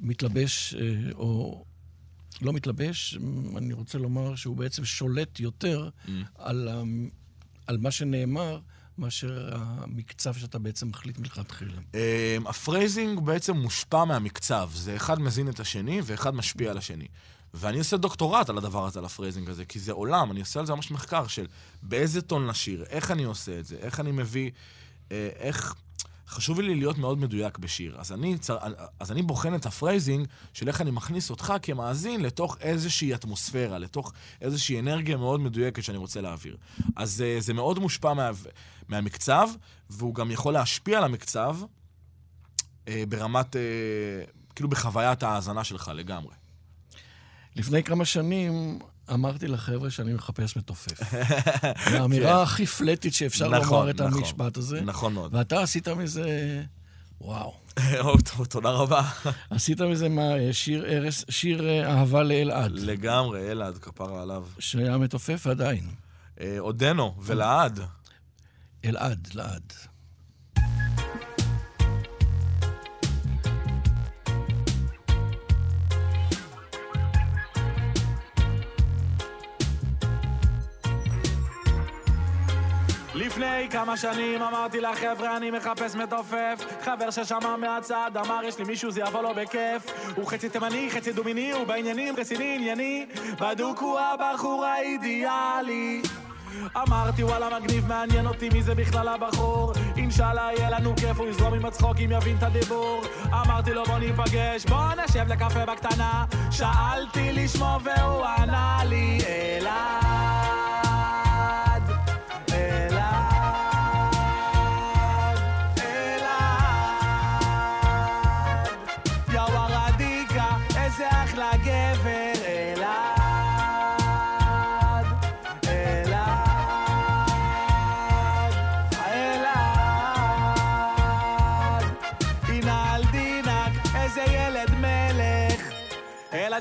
מתלבש, אה, או לא מתלבש, אני רוצה לומר שהוא בעצם שולט יותר ממ. על, על מה שנאמר, מאשר המקצב שאתה בעצם מחליט מלכתחילה. אמ, ה phrasing בעצם מושפע מהמקצב. זה אחד מזין את השני ואחד משפיע על השני. ואני עושה דוקטורט על הדבר הזה, על ה phrasing הזה, כי זה עולם, אני עושה על זה ממש מחקר של באיזה טון לשיר, איך אני עושה את זה, איך אני מביא, אה, איך... חשוב לי להיות מאוד מדויק בשיר. אז אני, צר... אז אני בוחן את ה phrasing של איך אני מכניס אותך כמאזין לתוך איזושהי אטמוספירה, לתוך איזושהי אנרגיה מאוד מדויקת שאני רוצה להעביר. אז אה, זה מאוד מושפע מה... מהמקצב, והוא גם יכול להשפיע על המקצב אה, ברמת, אה, כאילו בחוויית ההאזנה שלך לגמרי. לפני כמה שנים אמרתי לחבר'ה שאני מחפש מתופף. האמירה הכי פלטית שאפשר כן. נכון, לומר את נכון. המשפט הזה. נכון מאוד. ואתה עשית מזה... וואו. תודה רבה. עשית מזה מה, שיר, ארס, שיר אה, אהבה לאלעד, לגמרי, אלעד, כפרה עליו. שהיה מתופף עדיין. אה, עודנו, ולעד. אלעד, לעד. לפני כמה שנים אמרתי לחבר'ה אני מחפש מתופף. חבר ששמע מהצד אמר יש לי מישהו זה יבוא לו בכיף. הוא חצי תימני, חצי דומיני, הוא בעניינים רציני ענייני. בדוק הוא הבחור האידיאלי. אמרתי וואלה מגניב מעניין אותי מי זה בכלל הבחור. אינשאללה יהיה לנו כיף הוא יזרום עם הצחוק אם יבין את הדיבור. אמרתי לו בוא ניפגש בוא נשב לקפה בקטנה. שאלתי לשמו והוא ענה לי אלעד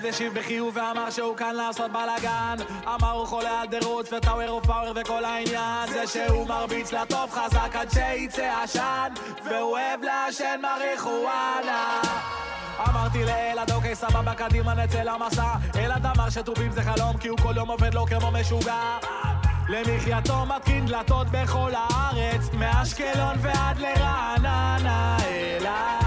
אלעד השיב בחיוב ואמר שהוא כאן לעשות בלאגן. אמר הוא חולה על דירוץ וטאוור אוף פאוור וכל העניין. זה שהוא מרביץ לטוב חזק עד שיצא עשן והוא אוהב לעשן מריחואנה. אמרתי לאלעד אוקיי סבבה קדימה נצא למסע. אלעד אמר שטובים זה חלום כי הוא כל יום עובד לו כמו משוגע. למחייתו מתקין דלתות בכל הארץ מאשקלון ועד לרעננה. אלעד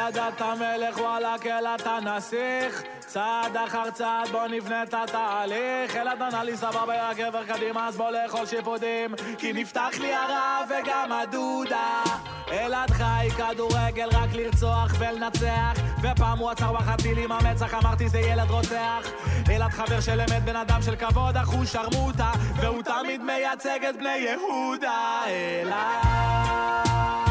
אלעד אתה מלך וואלכ אלעד אתה נסיך צעד אחר צעד בוא נבנה את התהליך. אלעד ענה לי סבבה יא גבר קדימה אז בוא לאכול שיפודים. כי נפתח לי הרעב וגם הדודה. אלעד חי כדורגל רק לרצוח ולנצח. ופעם הוא עצר וחתי לי עם המצח אמרתי זה ילד רוצח. אלעד חבר של אמת בן אדם של כבוד אך הוא שרמוטה. והוא תמיד מייצג את בני יהודה. אלעד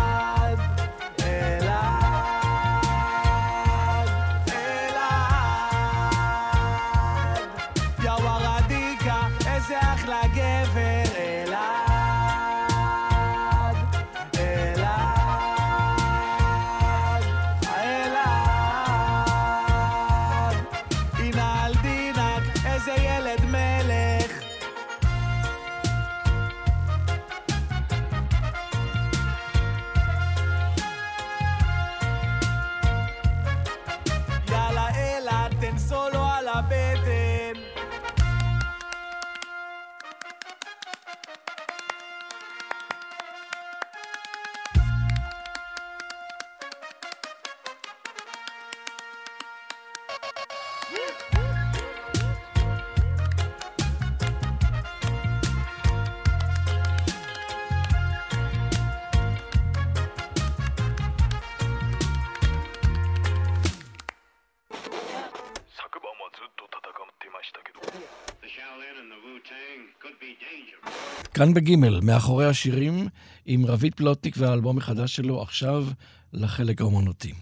כאן בגימל, מאחורי השירים, עם רביד פלוטניק והאלבום החדש שלו, עכשיו לחלק האומנותי.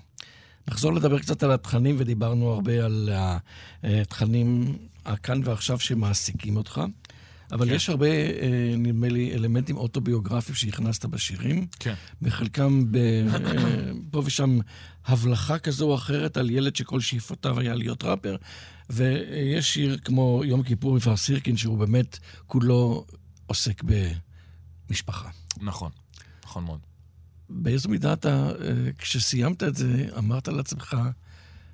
נחזור לדבר קצת על התכנים, ודיברנו הרבה על התכנים הכאן ועכשיו שמעסיקים אותך. אבל כן. יש הרבה, אה, נדמה לי, אלמנטים אוטוביוגרפיים שהכנסת בשירים. כן. בחלקם ב, אה, פה ושם הבלחה כזו או אחרת על ילד שכל שאיפותיו היה להיות ראפר. ויש שיר כמו יום כיפור מפר סירקין, שהוא באמת כולו עוסק במשפחה. נכון, נכון מאוד. באיזו מידה אתה, אה, כשסיימת את זה, אמרת לעצמך,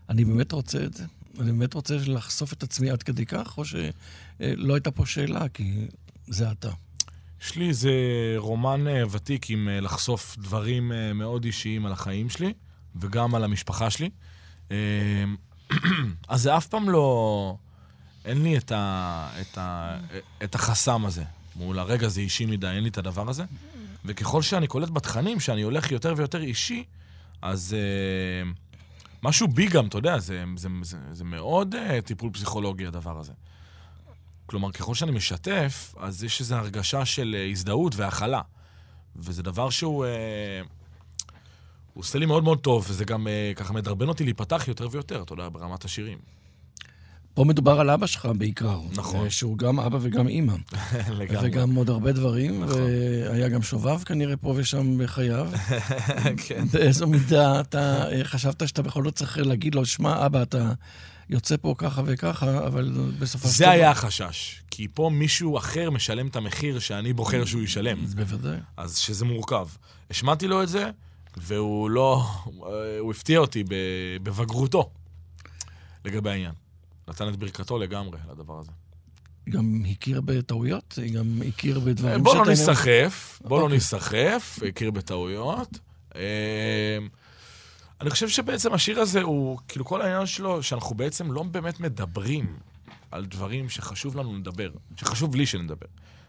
אני באמת רוצה את זה? אני באמת רוצה לחשוף את עצמי עד כדי כך, או שלא הייתה פה שאלה, כי זה אתה. יש לי איזה רומן אה, ותיק עם אה, לחשוף דברים אה, מאוד אישיים על החיים שלי, וגם על המשפחה שלי. אה, אז זה אף פעם לא... אין לי את, ה... את, ה... את החסם הזה. מול הרגע זה אישי מדי, אין לי את הדבר הזה. וככל שאני קולט בתכנים, שאני הולך יותר ויותר אישי, אז אה, משהו בי גם, אתה יודע, זה, זה, זה, זה מאוד אה, טיפול פסיכולוגי הדבר הזה. כלומר, ככל שאני משתף, אז יש איזו הרגשה של אה, הזדהות והכלה. וזה דבר שהוא... אה, הוא עושה לי מאוד מאוד טוב, וזה גם אה, ככה מדרבן אותי להיפתח יותר ויותר, אתה יודע, ברמת השירים. פה מדובר על אבא שלך בעיקר. נכון. אה, שהוא גם אבא וגם אימא. לגמרי. וגם עוד הרבה דברים, נכון. והיה גם שובב כנראה פה ושם בחייו. כן. באיזו מידה אתה אה, חשבת שאתה בכל זאת צריך להגיד לו, שמע, אבא, אתה יוצא פה ככה וככה, אבל בסופו של זה היה החשש. כי פה מישהו אחר משלם את המחיר שאני בוחר שהוא ישלם. בוודאי. אז שזה מורכב. השמעתי לו את זה, והוא לא... הוא הפתיע אותי בבגרותו לגבי העניין. נתן את ברכתו לגמרי לדבר הזה. גם הכיר בטעויות, גם הכיר בדברים בוא לא שאתה- ניסחף, בוא לא אוקיי. ניסחף, הכיר בטעויות. אה, אני חושב שבעצם השיר הזה הוא, כאילו כל העניין שלו, שאנחנו בעצם לא באמת מדברים על דברים שחשוב לנו לדבר, שחשוב לי שנדבר.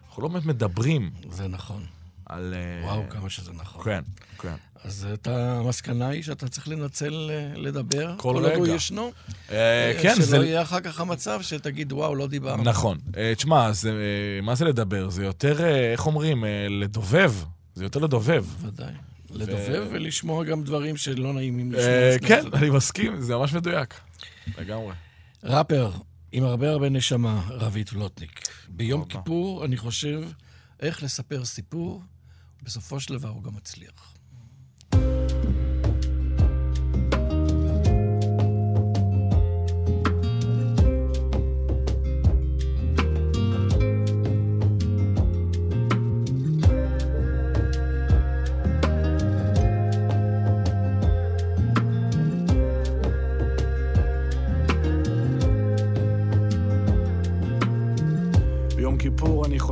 אנחנו לא באמת מדברים זה נכון. על... אה, וואו, כמה שזה נכון. כן, כן. אז אתה, המסקנה היא שאתה צריך לנצל אה, לדבר. כל עוד הוא רגע. ישנו. אה, כן, שלא זה... יהיה אחר כך המצב שתגיד, וואו, לא דיברנו. נכון. אה, תשמע, זה, אה, מה זה לדבר? זה יותר, אה, איך אומרים, אה, לדובב. זה יותר לדובב. ודאי. לדובב ולשמוע גם דברים שלא נעימים לשמוע. אה, כן. אני מסכים, זה ממש מדויק. לגמרי. ראפר עם הרבה הרבה נשמה, רביד פלוטניק. ביום תודה. כיפור, אני חושב, איך לספר סיפור, בסופו של דבר הוא גם מצליח.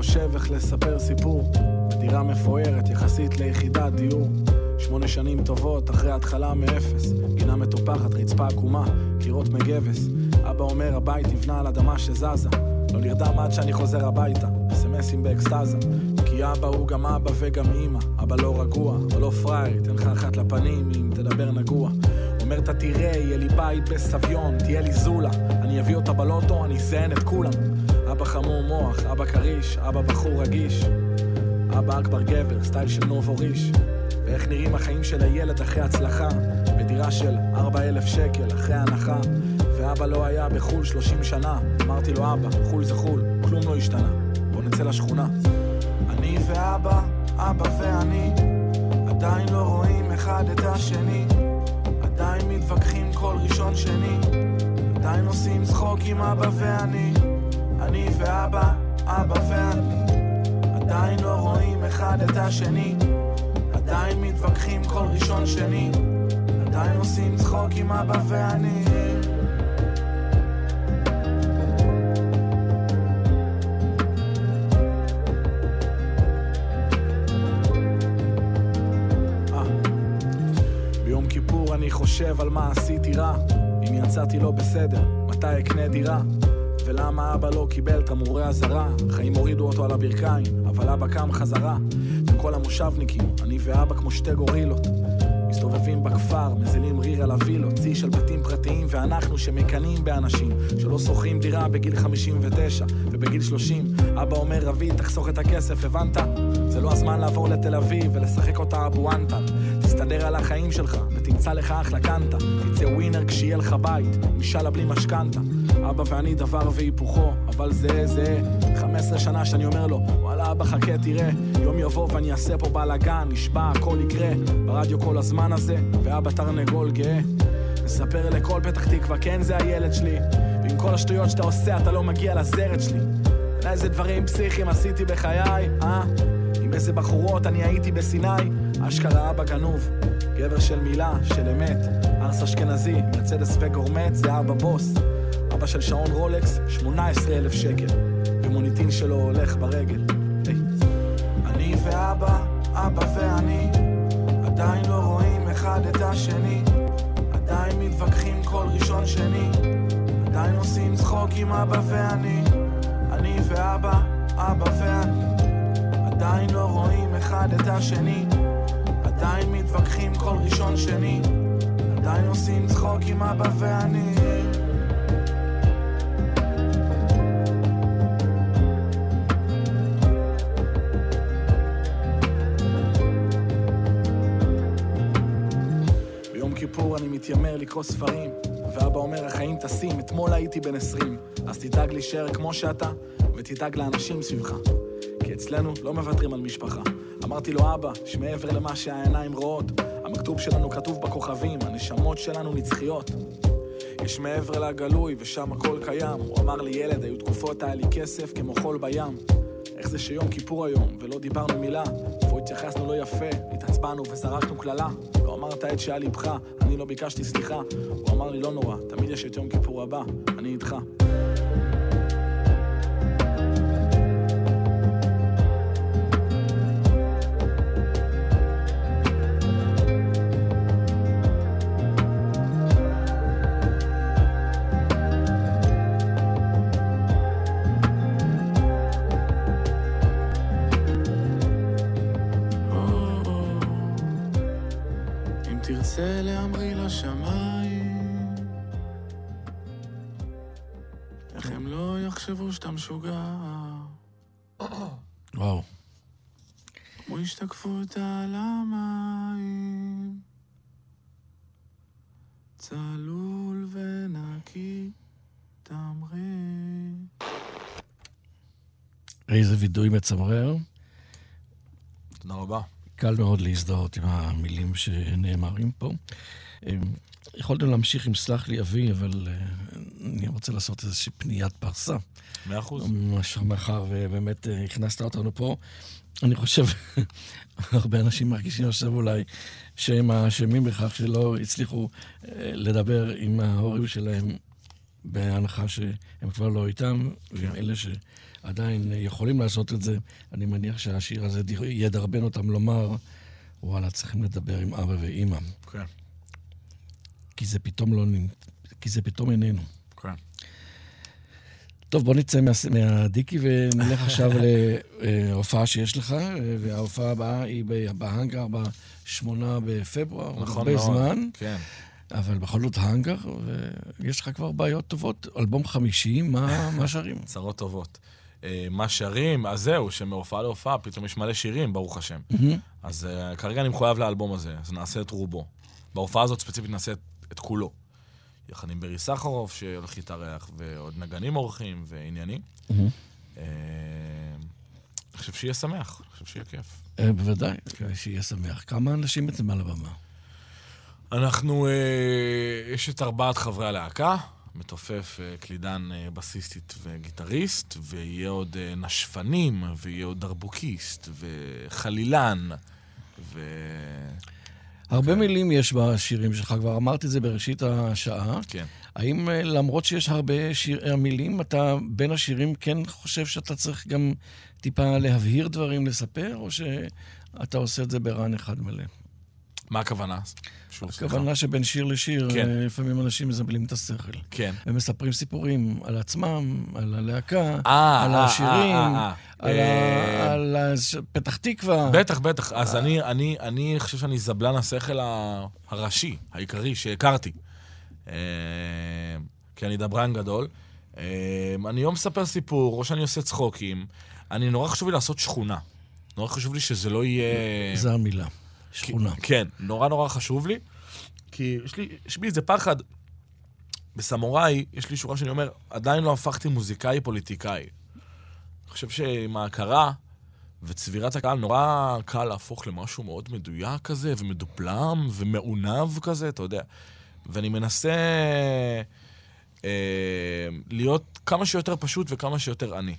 חושב איך לספר סיפור. דירה מפוארת יחסית ליחידת דיור. שמונה שנים טובות אחרי התחלה מאפס. גינה מטופחת, רצפה עקומה, קירות מגבס. אבא אומר הבית נבנה על אדמה שזזה. לא נרדם עד שאני חוזר הביתה. אסמסים באקסטזה. כי אבא הוא גם אבא וגם אמא. אבא לא רגוע, אבל לא פראייר. ייתן לך אחת לפנים אם תדבר נגוע. אומר אתה תראה, יהיה לי בית בסביון, תהיה לי זולה. אני אביא אותה בלוטו, אני אזיין את כולם אבא חמור מוח, אבא כריש, אבא בחור רגיש. אבא אכבר גבר, סטייל של נובו ריש. ואיך נראים החיים של הילד אחרי הצלחה? בדירה של 4,000 שקל אחרי הנחה. ואבא לא היה בחו"ל 30 שנה. אמרתי לו אבא, חו"ל זה חו"ל, כלום לא השתנה. בוא נצא לשכונה. אני ואבא, אבא ואני עדיין לא רואים אחד את השני. עדיין מתווכחים כל ראשון שני. עדיין עושים צחוק עם אבא ואני אני ואבא, אבא ואני. עדיין לא רואים אחד את השני. עדיין מתווכחים כל ראשון שני. עדיין עושים צחוק עם אבא ואני. אה. אני חושב על מה עשיתי רע. אם יצאתי לא בסדר, מתי אקנה דירה ולמה אבא לא קיבל תמרורי אזהרה? חיים הורידו אותו על הברכיים אבל אבא קם חזרה. וכל המושבניקים, אני ואבא כמו שתי גורילות. מסתובבים בכפר, מזילים ריר על הווילות צי של בתים פרטיים ואנחנו שמקנאים באנשים שלא שוכרים דירה בגיל 59 ובגיל 30 אבא אומר רביד תחסוך את הכסף, הבנת? זה לא הזמן לעבור לתל אביב ולשחק אותה אבו אנטן תסתדר על החיים שלך ותמצא לך אחלה קנטה. תצא ווינר כשיהיה לך בית משאלה בלי משכנתה אבא ואני דבר והיפוכו אבל זה זה חמש 15 שנה שאני אומר לו, וואלה אבא חכה תראה, יום יבוא ואני אעשה פה בלאגן, נשבע הכל יקרה, ברדיו כל הזמן הזה, ואבא תרנגול גאה. מספר לכל פתח תקווה, כן זה הילד שלי, ועם כל השטויות שאתה עושה אתה לא מגיע לזרת שלי. איזה דברים פסיכיים עשיתי בחיי, אה? עם איזה בחורות אני הייתי בסיני, אשכרה אבא גנוב, גבר של מילה, של אמת, ארס אשכנזי, מרצדס וגורמט, זה אבא בוס. אבא של שעון רולקס, 18 אלף שקל, ומוניטין שלו הולך ברגל. היי. אני ואבא, אבא ואני, עדיין לא רואים אחד את השני, עדיין מתווכחים כל ראשון שני, עדיין עושים צחוק עם אבא ואני, אני ואבא, אבא ואני, עדיין לא רואים אחד את השני, עדיין מתווכחים כל ראשון שני, עדיין עושים צחוק עם אבא ואני. כיפור אני מתיימר לקרוא ספרים, ואבא אומר, החיים טסים, אתמול הייתי בן עשרים, אז תדאג להישאר כמו שאתה, ותדאג לאנשים סביבך. כי אצלנו לא מוותרים על משפחה. אמרתי לו, אבא, שמעבר למה שהעיניים רואות, המכתוב שלנו כתוב בכוכבים, הנשמות שלנו נצחיות. יש מעבר לגלוי, ושם הכל קיים. הוא אמר לי, ילד, היו תקופות היה לי כסף כמו חול בים. איך זה שיום כיפור היום, ולא דיברנו מילה, פה התייחסנו לא יפה, התעצבנו וזרקנו קללה. לא אמרת את שעל ליבך, אני לא ביקשתי סליחה. הוא אמר לי, לא נורא, תמיד יש את יום כיפור הבא, אני איתך. כמו השתקפות על המים, צלול ונקי, תמריא. איזה וידוי מצמרר. תודה רבה. קל מאוד להזדהות עם המילים שנאמרים פה. אה, יכולתם להמשיך עם סלח לי אבי, אבל אה, אני רוצה לעשות איזושהי פניית פרסה. מאה אחוז. מאחר ובאמת אה, הכנסת אותנו פה. אני חושב, הרבה אנשים מרגישים עכשיו אולי שהם האשמים בכך שלא הצליחו אה, לדבר עם ההורים שלהם, בהנחה שהם כבר לא איתם, ועם אלה שעדיין יכולים לעשות את זה, אני מניח שהשיר הזה דר- ידרבן אותם לומר, וואלה, צריכים לדבר עם אבא ואימא. כן. כי זה פתאום לא... נ- כי זה פתאום איננו. טוב, בוא נצא מה, מהדיקי ונלך עכשיו להופעה שיש לך, וההופעה הבאה היא בהאנגר ב-8 בפברואר, נכון הרבה מאוד. זמן, כן. אבל בכל זאת האנגר, ויש לך כבר בעיות טובות. אלבום חמישי, מה, מה שרים? צרות טובות. אה, מה שרים? אז זהו, שמהופעה להופעה פתאום יש מלא שירים, ברוך השם. אז uh, כרגע אני מחויב לאלבום הזה, אז נעשה את רובו. בהופעה הזאת ספציפית נעשה את, את כולו. יחד עם ברי סחרוף, שהולך להתארח, ועוד נגנים אורחים ועניינים. מהמם. אה, אני חושב שיהיה שמח, אני חושב שיהיה כיף. אה, בוודאי, שיהיה שמח. כמה אנשים בעצם על הבמה? אנחנו, אה, יש את ארבעת חברי הלהקה, מתופף, קלידן, בסיסטית וגיטריסט, ויהיה עוד נשפנים, ויהיה עוד דרבוקיסט, וחלילן, ו... הרבה מילים יש בשירים שלך, כבר אמרתי את זה בראשית השעה. כן. האם אה, למרות שיש הרבה שיר, מילים, אתה בין השירים כן חושב שאתה צריך גם טיפה להבהיר דברים, לספר, או שאתה עושה את זה ברן אחד מלא? מה הכוונה? שוב. הכוונה שבין שיר לשיר, כן. אה, לפעמים אנשים מזבלים את השכל. כן. ומספרים סיפורים על עצמם, על הלהקה, אה, על אה, השירים, אה, אה, על אה. ה- על פתח תקווה. בטח, בטח. אז אני, אני, אני חושב שאני זבלן השכל הראשי, העיקרי, שהכרתי. אה, כי אני דברן גדול. אה, אני או מספר סיפור, או שאני עושה צחוקים. אני, נורא חשוב לי לעשות שכונה. נורא חשוב לי שזה לא יהיה... זו המילה, שכונה. כן, נורא נורא חשוב לי. כי יש לי, יש בי איזה פחד. בסמוראי, יש לי שורה שאני אומר, עדיין לא הפכתי מוזיקאי פוליטיקאי. אני חושב שעם ההכרה וצבירת הקהל, נורא קל להפוך למשהו מאוד מדויק כזה, ומדופלם, ומעונב כזה, אתה יודע. ואני מנסה אה, להיות כמה שיותר פשוט וכמה שיותר עני.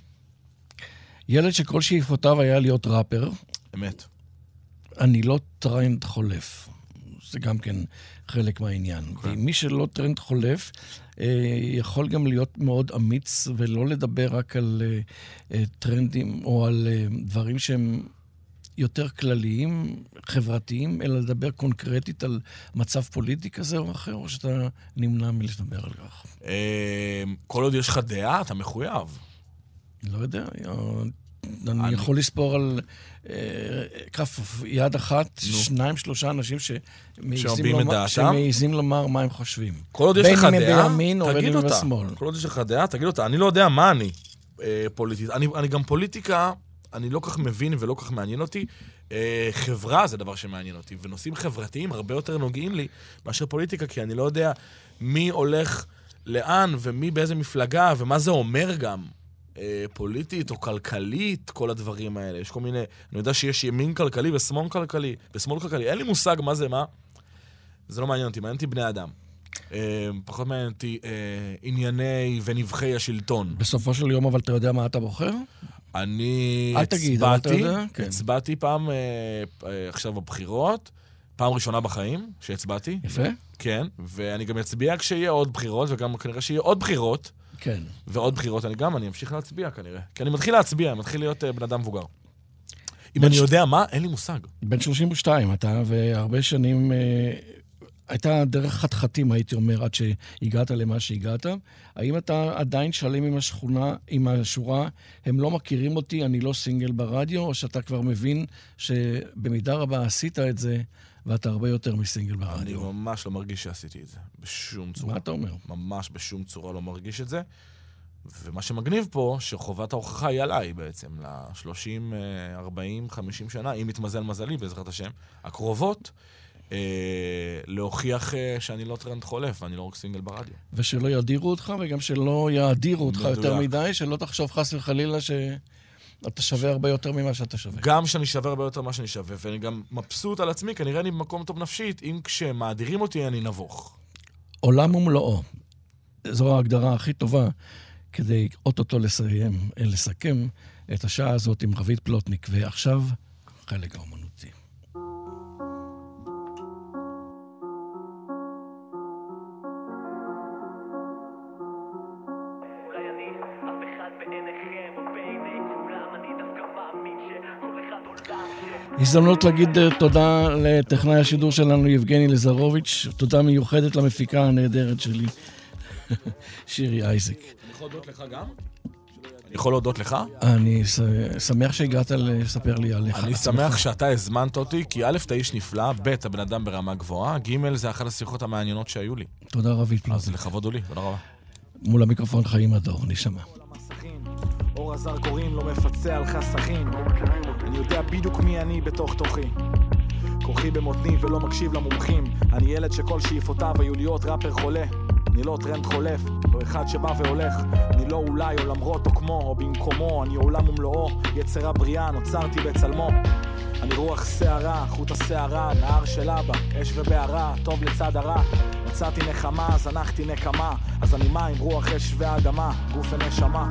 ילד שכל שאיפותיו היה להיות ראפר, אמת. אני לא טרנד חולף. זה גם כן חלק מהעניין. אוקיי. ומי שלא טרנד חולף, אה, יכול גם להיות מאוד אמיץ ולא לדבר רק על אה, אה, טרנדים או על אה, דברים שהם יותר כלליים, חברתיים, אלא לדבר קונקרטית על מצב פוליטי כזה או אחר, או שאתה נמנע מלדבר על כך. אה, כל עוד יש לך דעה, אתה מחויב. לא יודע, אני יכול לספור על אה, כף יד אחת, שניים, שלושה אנשים שמעיזים לומר- דעתם? שמעיזים לומר מה הם חושבים. כל עוד יש בין לך אם הם דעה, בימין או בין אם הם. בשמאל. כל עוד יש לך דעה, תגיד אותה. אני לא יודע מה אני אה, פוליטית. אני, אני גם פוליטיקה, אני לא כך מבין ולא כך מעניין אותי. אה, חברה זה דבר שמעניין אותי, ונושאים חברתיים הרבה יותר נוגעים לי מאשר פוליטיקה, כי אני לא יודע מי הולך לאן ומי באיזה מפלגה ומה זה אומר גם. אה, פוליטית או כלכלית, כל הדברים האלה. יש כל מיני... אני יודע שיש ימין כלכלי ושמאל כלכלי, ושמאל כלכלי. אין לי מושג מה זה מה. זה לא מעניין אותי, מעניין אותי בני אדם. אה, פחות מעניין אותי אה, ענייני ונבחי השלטון. בסופו של יום, אבל אתה יודע מה אתה בוחר? אני הצבעתי, כן. הצבעתי פעם, אה, אה, עכשיו בבחירות, פעם ראשונה בחיים שהצבעתי. יפה. כן, ואני גם אצביע כשיהיה עוד בחירות, וגם כנראה שיהיה עוד בחירות, כן. ועוד בחירות אני גם, אני אמשיך להצביע כנראה. כי אני מתחיל להצביע, אני מתחיל להיות אה, בן אדם מבוגר. אם אני ש- יודע מה, אין לי מושג. בן 32 אתה, והרבה שנים... אה, הייתה דרך חתחתים, הייתי אומר, עד שהגעת למה שהגעת. האם אתה עדיין שלם עם השכונה, עם השורה, הם לא מכירים אותי, אני לא סינגל ברדיו, או שאתה כבר מבין שבמידה רבה עשית את זה, ואתה הרבה יותר מסינגל אני ברדיו? ממש לא מרגיש שעשיתי את זה, בשום צורה. מה אתה אומר? ממש בשום צורה לא מרגיש את זה. ומה שמגניב פה, שחובת ההוכחה היא עליי בעצם, ל-30, 40, 50 שנה, אם יתמזל מזלי, בעזרת השם, הקרובות, אה, להוכיח אה, שאני לא טרנד חולף, ואני לא רק סינגל ברדיו. ושלא ידירו אותך, וגם שלא יאדירו אותך מדויק. יותר מדי, שלא תחשוב חס וחלילה שאתה שווה הרבה יותר ממה שאתה שווה. גם שאני שווה הרבה יותר ממה שאני שווה, ואני גם מבסוט על עצמי, כנראה אני במקום טוב נפשית, אם כשמאדירים אותי אני נבוך. עולם ומלואו. זו ההגדרה הכי טובה כדי אוטוטו לסיים, לסכם את השעה הזאת עם רבית פלוטניק. ועכשיו, חלק האומנותי. הזדמנות להגיד אה, תודה לטכנאי השידור שלנו, יבגני לזרוביץ', תודה מיוחדת למפיקה הנהדרת שלי, שירי אייזק. אני יכול להודות לך גם? אני יכול להודות לך? אני שמח שהגעת לספר לי עליך. אני. שמח שאתה הזמנת אותי, כי א', אתה איש נפלא, ב', אתה בן אדם ברמה גבוהה, ג', זה אחת השיחות המעניינות שהיו לי. תודה רבית אז פלוטניק. לכבוד הוא לי, תודה רבה. מול המיקרופון חיים הדור, נשמע. אור הזרקורים לא מפצה על חסכים. אני יודע בדיוק מי אני בתוך תוכי. כוחי במותני ולא מקשיב למומחים. אני ילד שכל שאיפותיו היו להיות ראפר חולה. אני לא טרנד חולף, לא אחד שבא והולך. אני לא אולי או למרות או כמו או במקומו. אני עולם ומלואו, יציר הבריאה, נוצרתי בצלמו. אני רוח סערה, חוט השערה, נהר של לבה, אש ובערה, טוב לצד הרע. מצאתי נחמה, זנחתי נקמה, אז אני מים, רוח אש ואדמה, גוף ונשמה.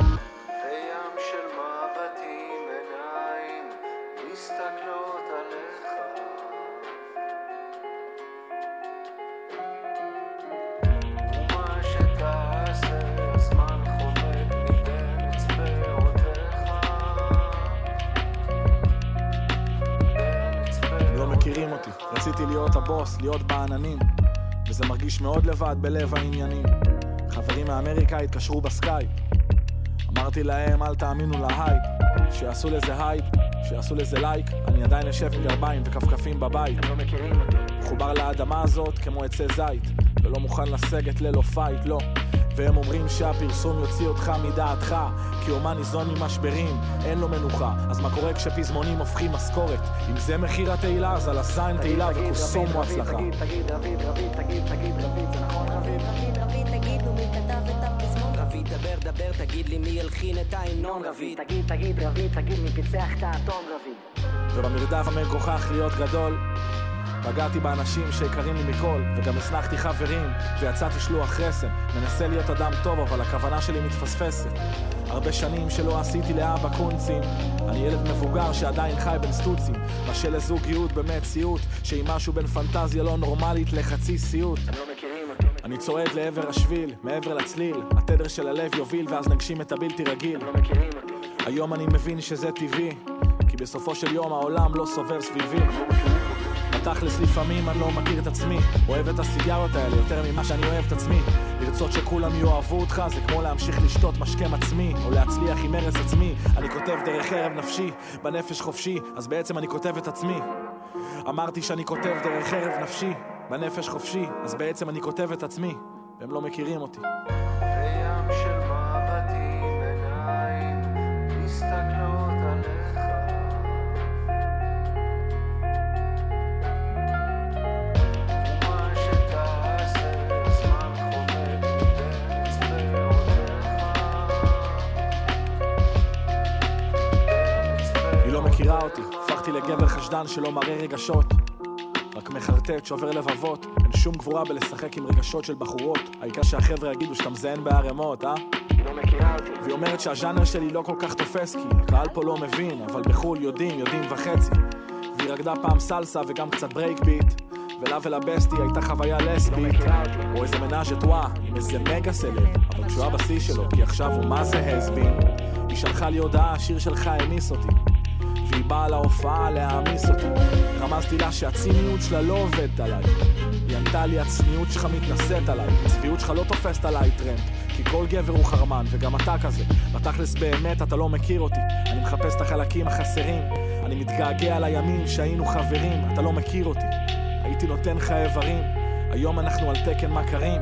בלב העניינים. חברים מאמריקה התקשרו בסקייפ. אמרתי להם אל תאמינו להייפ. שיעשו לזה הייפ, שיעשו לזה לייק. אני עדיין יושב עם גרביים וכפכפים בבית. לא מכירים אותי מחובר לאדמה הזאת כמו עצי זית ולא מוכן לסגת ללא fight, לא והם אומרים שהפרסום יוציא אותך מדעתך כי אומן ניזון ממשברים, אין לו מנוחה אז מה קורה כשפזמונים הופכים משכורת? אם זה מחיר התהילה אז על הזין תהילה וכוסאומו הצלחה תגיד, תגיד, רביד, רביד, תגיד, תגיד, רביד, זה נכון, רביד? רביד, רביד, תגידו מי כתב את הפזמון? רביד, דבר דבר, תגיד לי מי הלחין את ההמנון רביד. תגיד, תגיד, רביד, תגיד מי פיצח את האטום רביד. ובמרדף המגוחך להיות גדול פגעתי באנשים שיקרים לי מכל וגם הזנחתי חברים ויצאתי שלוח רסן מנסה להיות אדם טוב אבל הכוונה שלי מתפספסת. הרבה שנים שלא עשיתי לאבא קונצים. אני ילד מבוגר שעדיין חי בין סטוצים. בשל לזוגיות במציאות שהיא משהו בין פנטזיה לא נורמלית לחצי סיוט. אני צועד לעבר השביל, מעבר לצליל. התדר של הלב יוביל ואז נגשים את הבלתי רגיל. היום אני מבין שזה טבעי כי בסופו של יום העולם לא סובב סביבי בתכלס לפעמים אני לא מכיר את עצמי. אוהב את הסיגרות האלה יותר ממה שאני אוהב את עצמי. לרצות שכולם יאהבו אותך זה כמו להמשיך לשתות משקם עצמי או להצליח עם הרס עצמי. אני כותב דרך ערב נפשי בנפש חופשי אז בעצם אני כותב את עצמי. אמרתי שאני כותב דרך ערב נפשי בנפש חופשי אז בעצם אני כותב את עצמי. והם לא מכירים אותי. ים מכירה אותי, הפכתי לגבר חשדן שלא מראה רגשות. רק מחרטט, שובר לבבות. אין שום גבורה בלשחק עם רגשות של בחורות. העיקר שהחבר'ה יגידו שאתה מזיין בערימות, אה? היא לא מכירה אותי. והיא אומרת שהז'אנר שלי לא כל כך תופס כי הקהל פה לא מבין אבל בחו"ל יודעים, יודעים וחצי. והיא רקדה פעם סלסה וגם קצת ברייק ביט ולה ולבסטי הייתה חוויה לסבית או איזה מנאז'ט וואה עם איזה מגה סלב. אבל כשהוא היה בשיא שלו כי עכשיו הוא מה זה הסבין היא שלחה לי הודעה, השיר שלך הניס אותי והיא באה להופעה להעמיס אותי. רמזתי לה שהציניות שלה לא עובדת עליי. היא ענתה לי הצניעות שלך מתנשאת עליי. הצביעות שלך לא תופסת עליי טרמפ כי כל גבר הוא חרמן וגם אתה כזה. בתכלס באמת אתה לא מכיר אותי. אני מחפש את החלקים החסרים. אני מתגעגע לימים שהיינו חברים. אתה לא מכיר אותי. הייתי נותן לך איברים. היום אנחנו על תקן מכרים.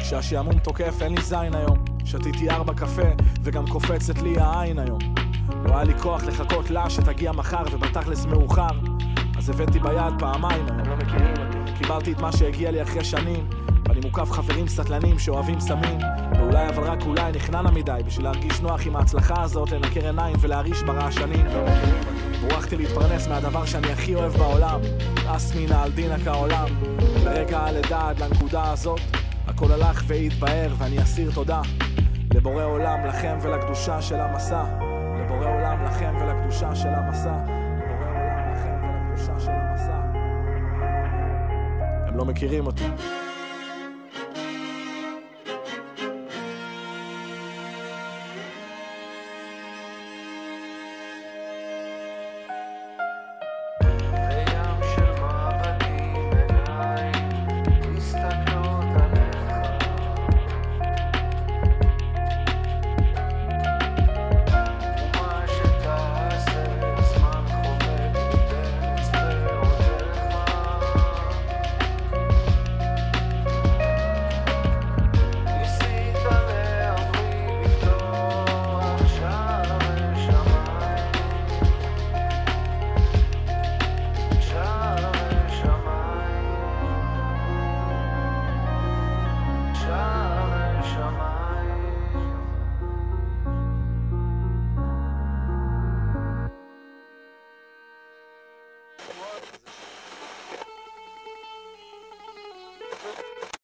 כשהשעמום תוקף אין לי זין היום. שתיתי ארבע קפה וגם קופצת לי העין היום לא היה לי כוח לחכות לה שתגיע מחר ובתכלס מאוחר. אז הבאתי ביד פעמיים היום לא מכירים קיבלתי את מה שהגיע לי אחרי שנים. ואני מוקף חברים סטלנים שאוהבים סמים. ואולי אבל רק אולי נכננה מדי בשביל להרגיש נוח עם ההצלחה הזאת לנקר עיניים ולהרעיש ברעשנים ברוחתי להתפרנס מהדבר שאני הכי אוהב בעולם אסמינה על דינה כעולם. ברגע הלידה עד לנקודה הזאת הכל הלך והתבהר ואני אסיר תודה לבורא עולם, לכם ולקדושה של המסע לבורא עולם, לכם ולקדושה של המסע. לבורא עולם, לכם ולקדושה של המסע. הם לא מכירים אותי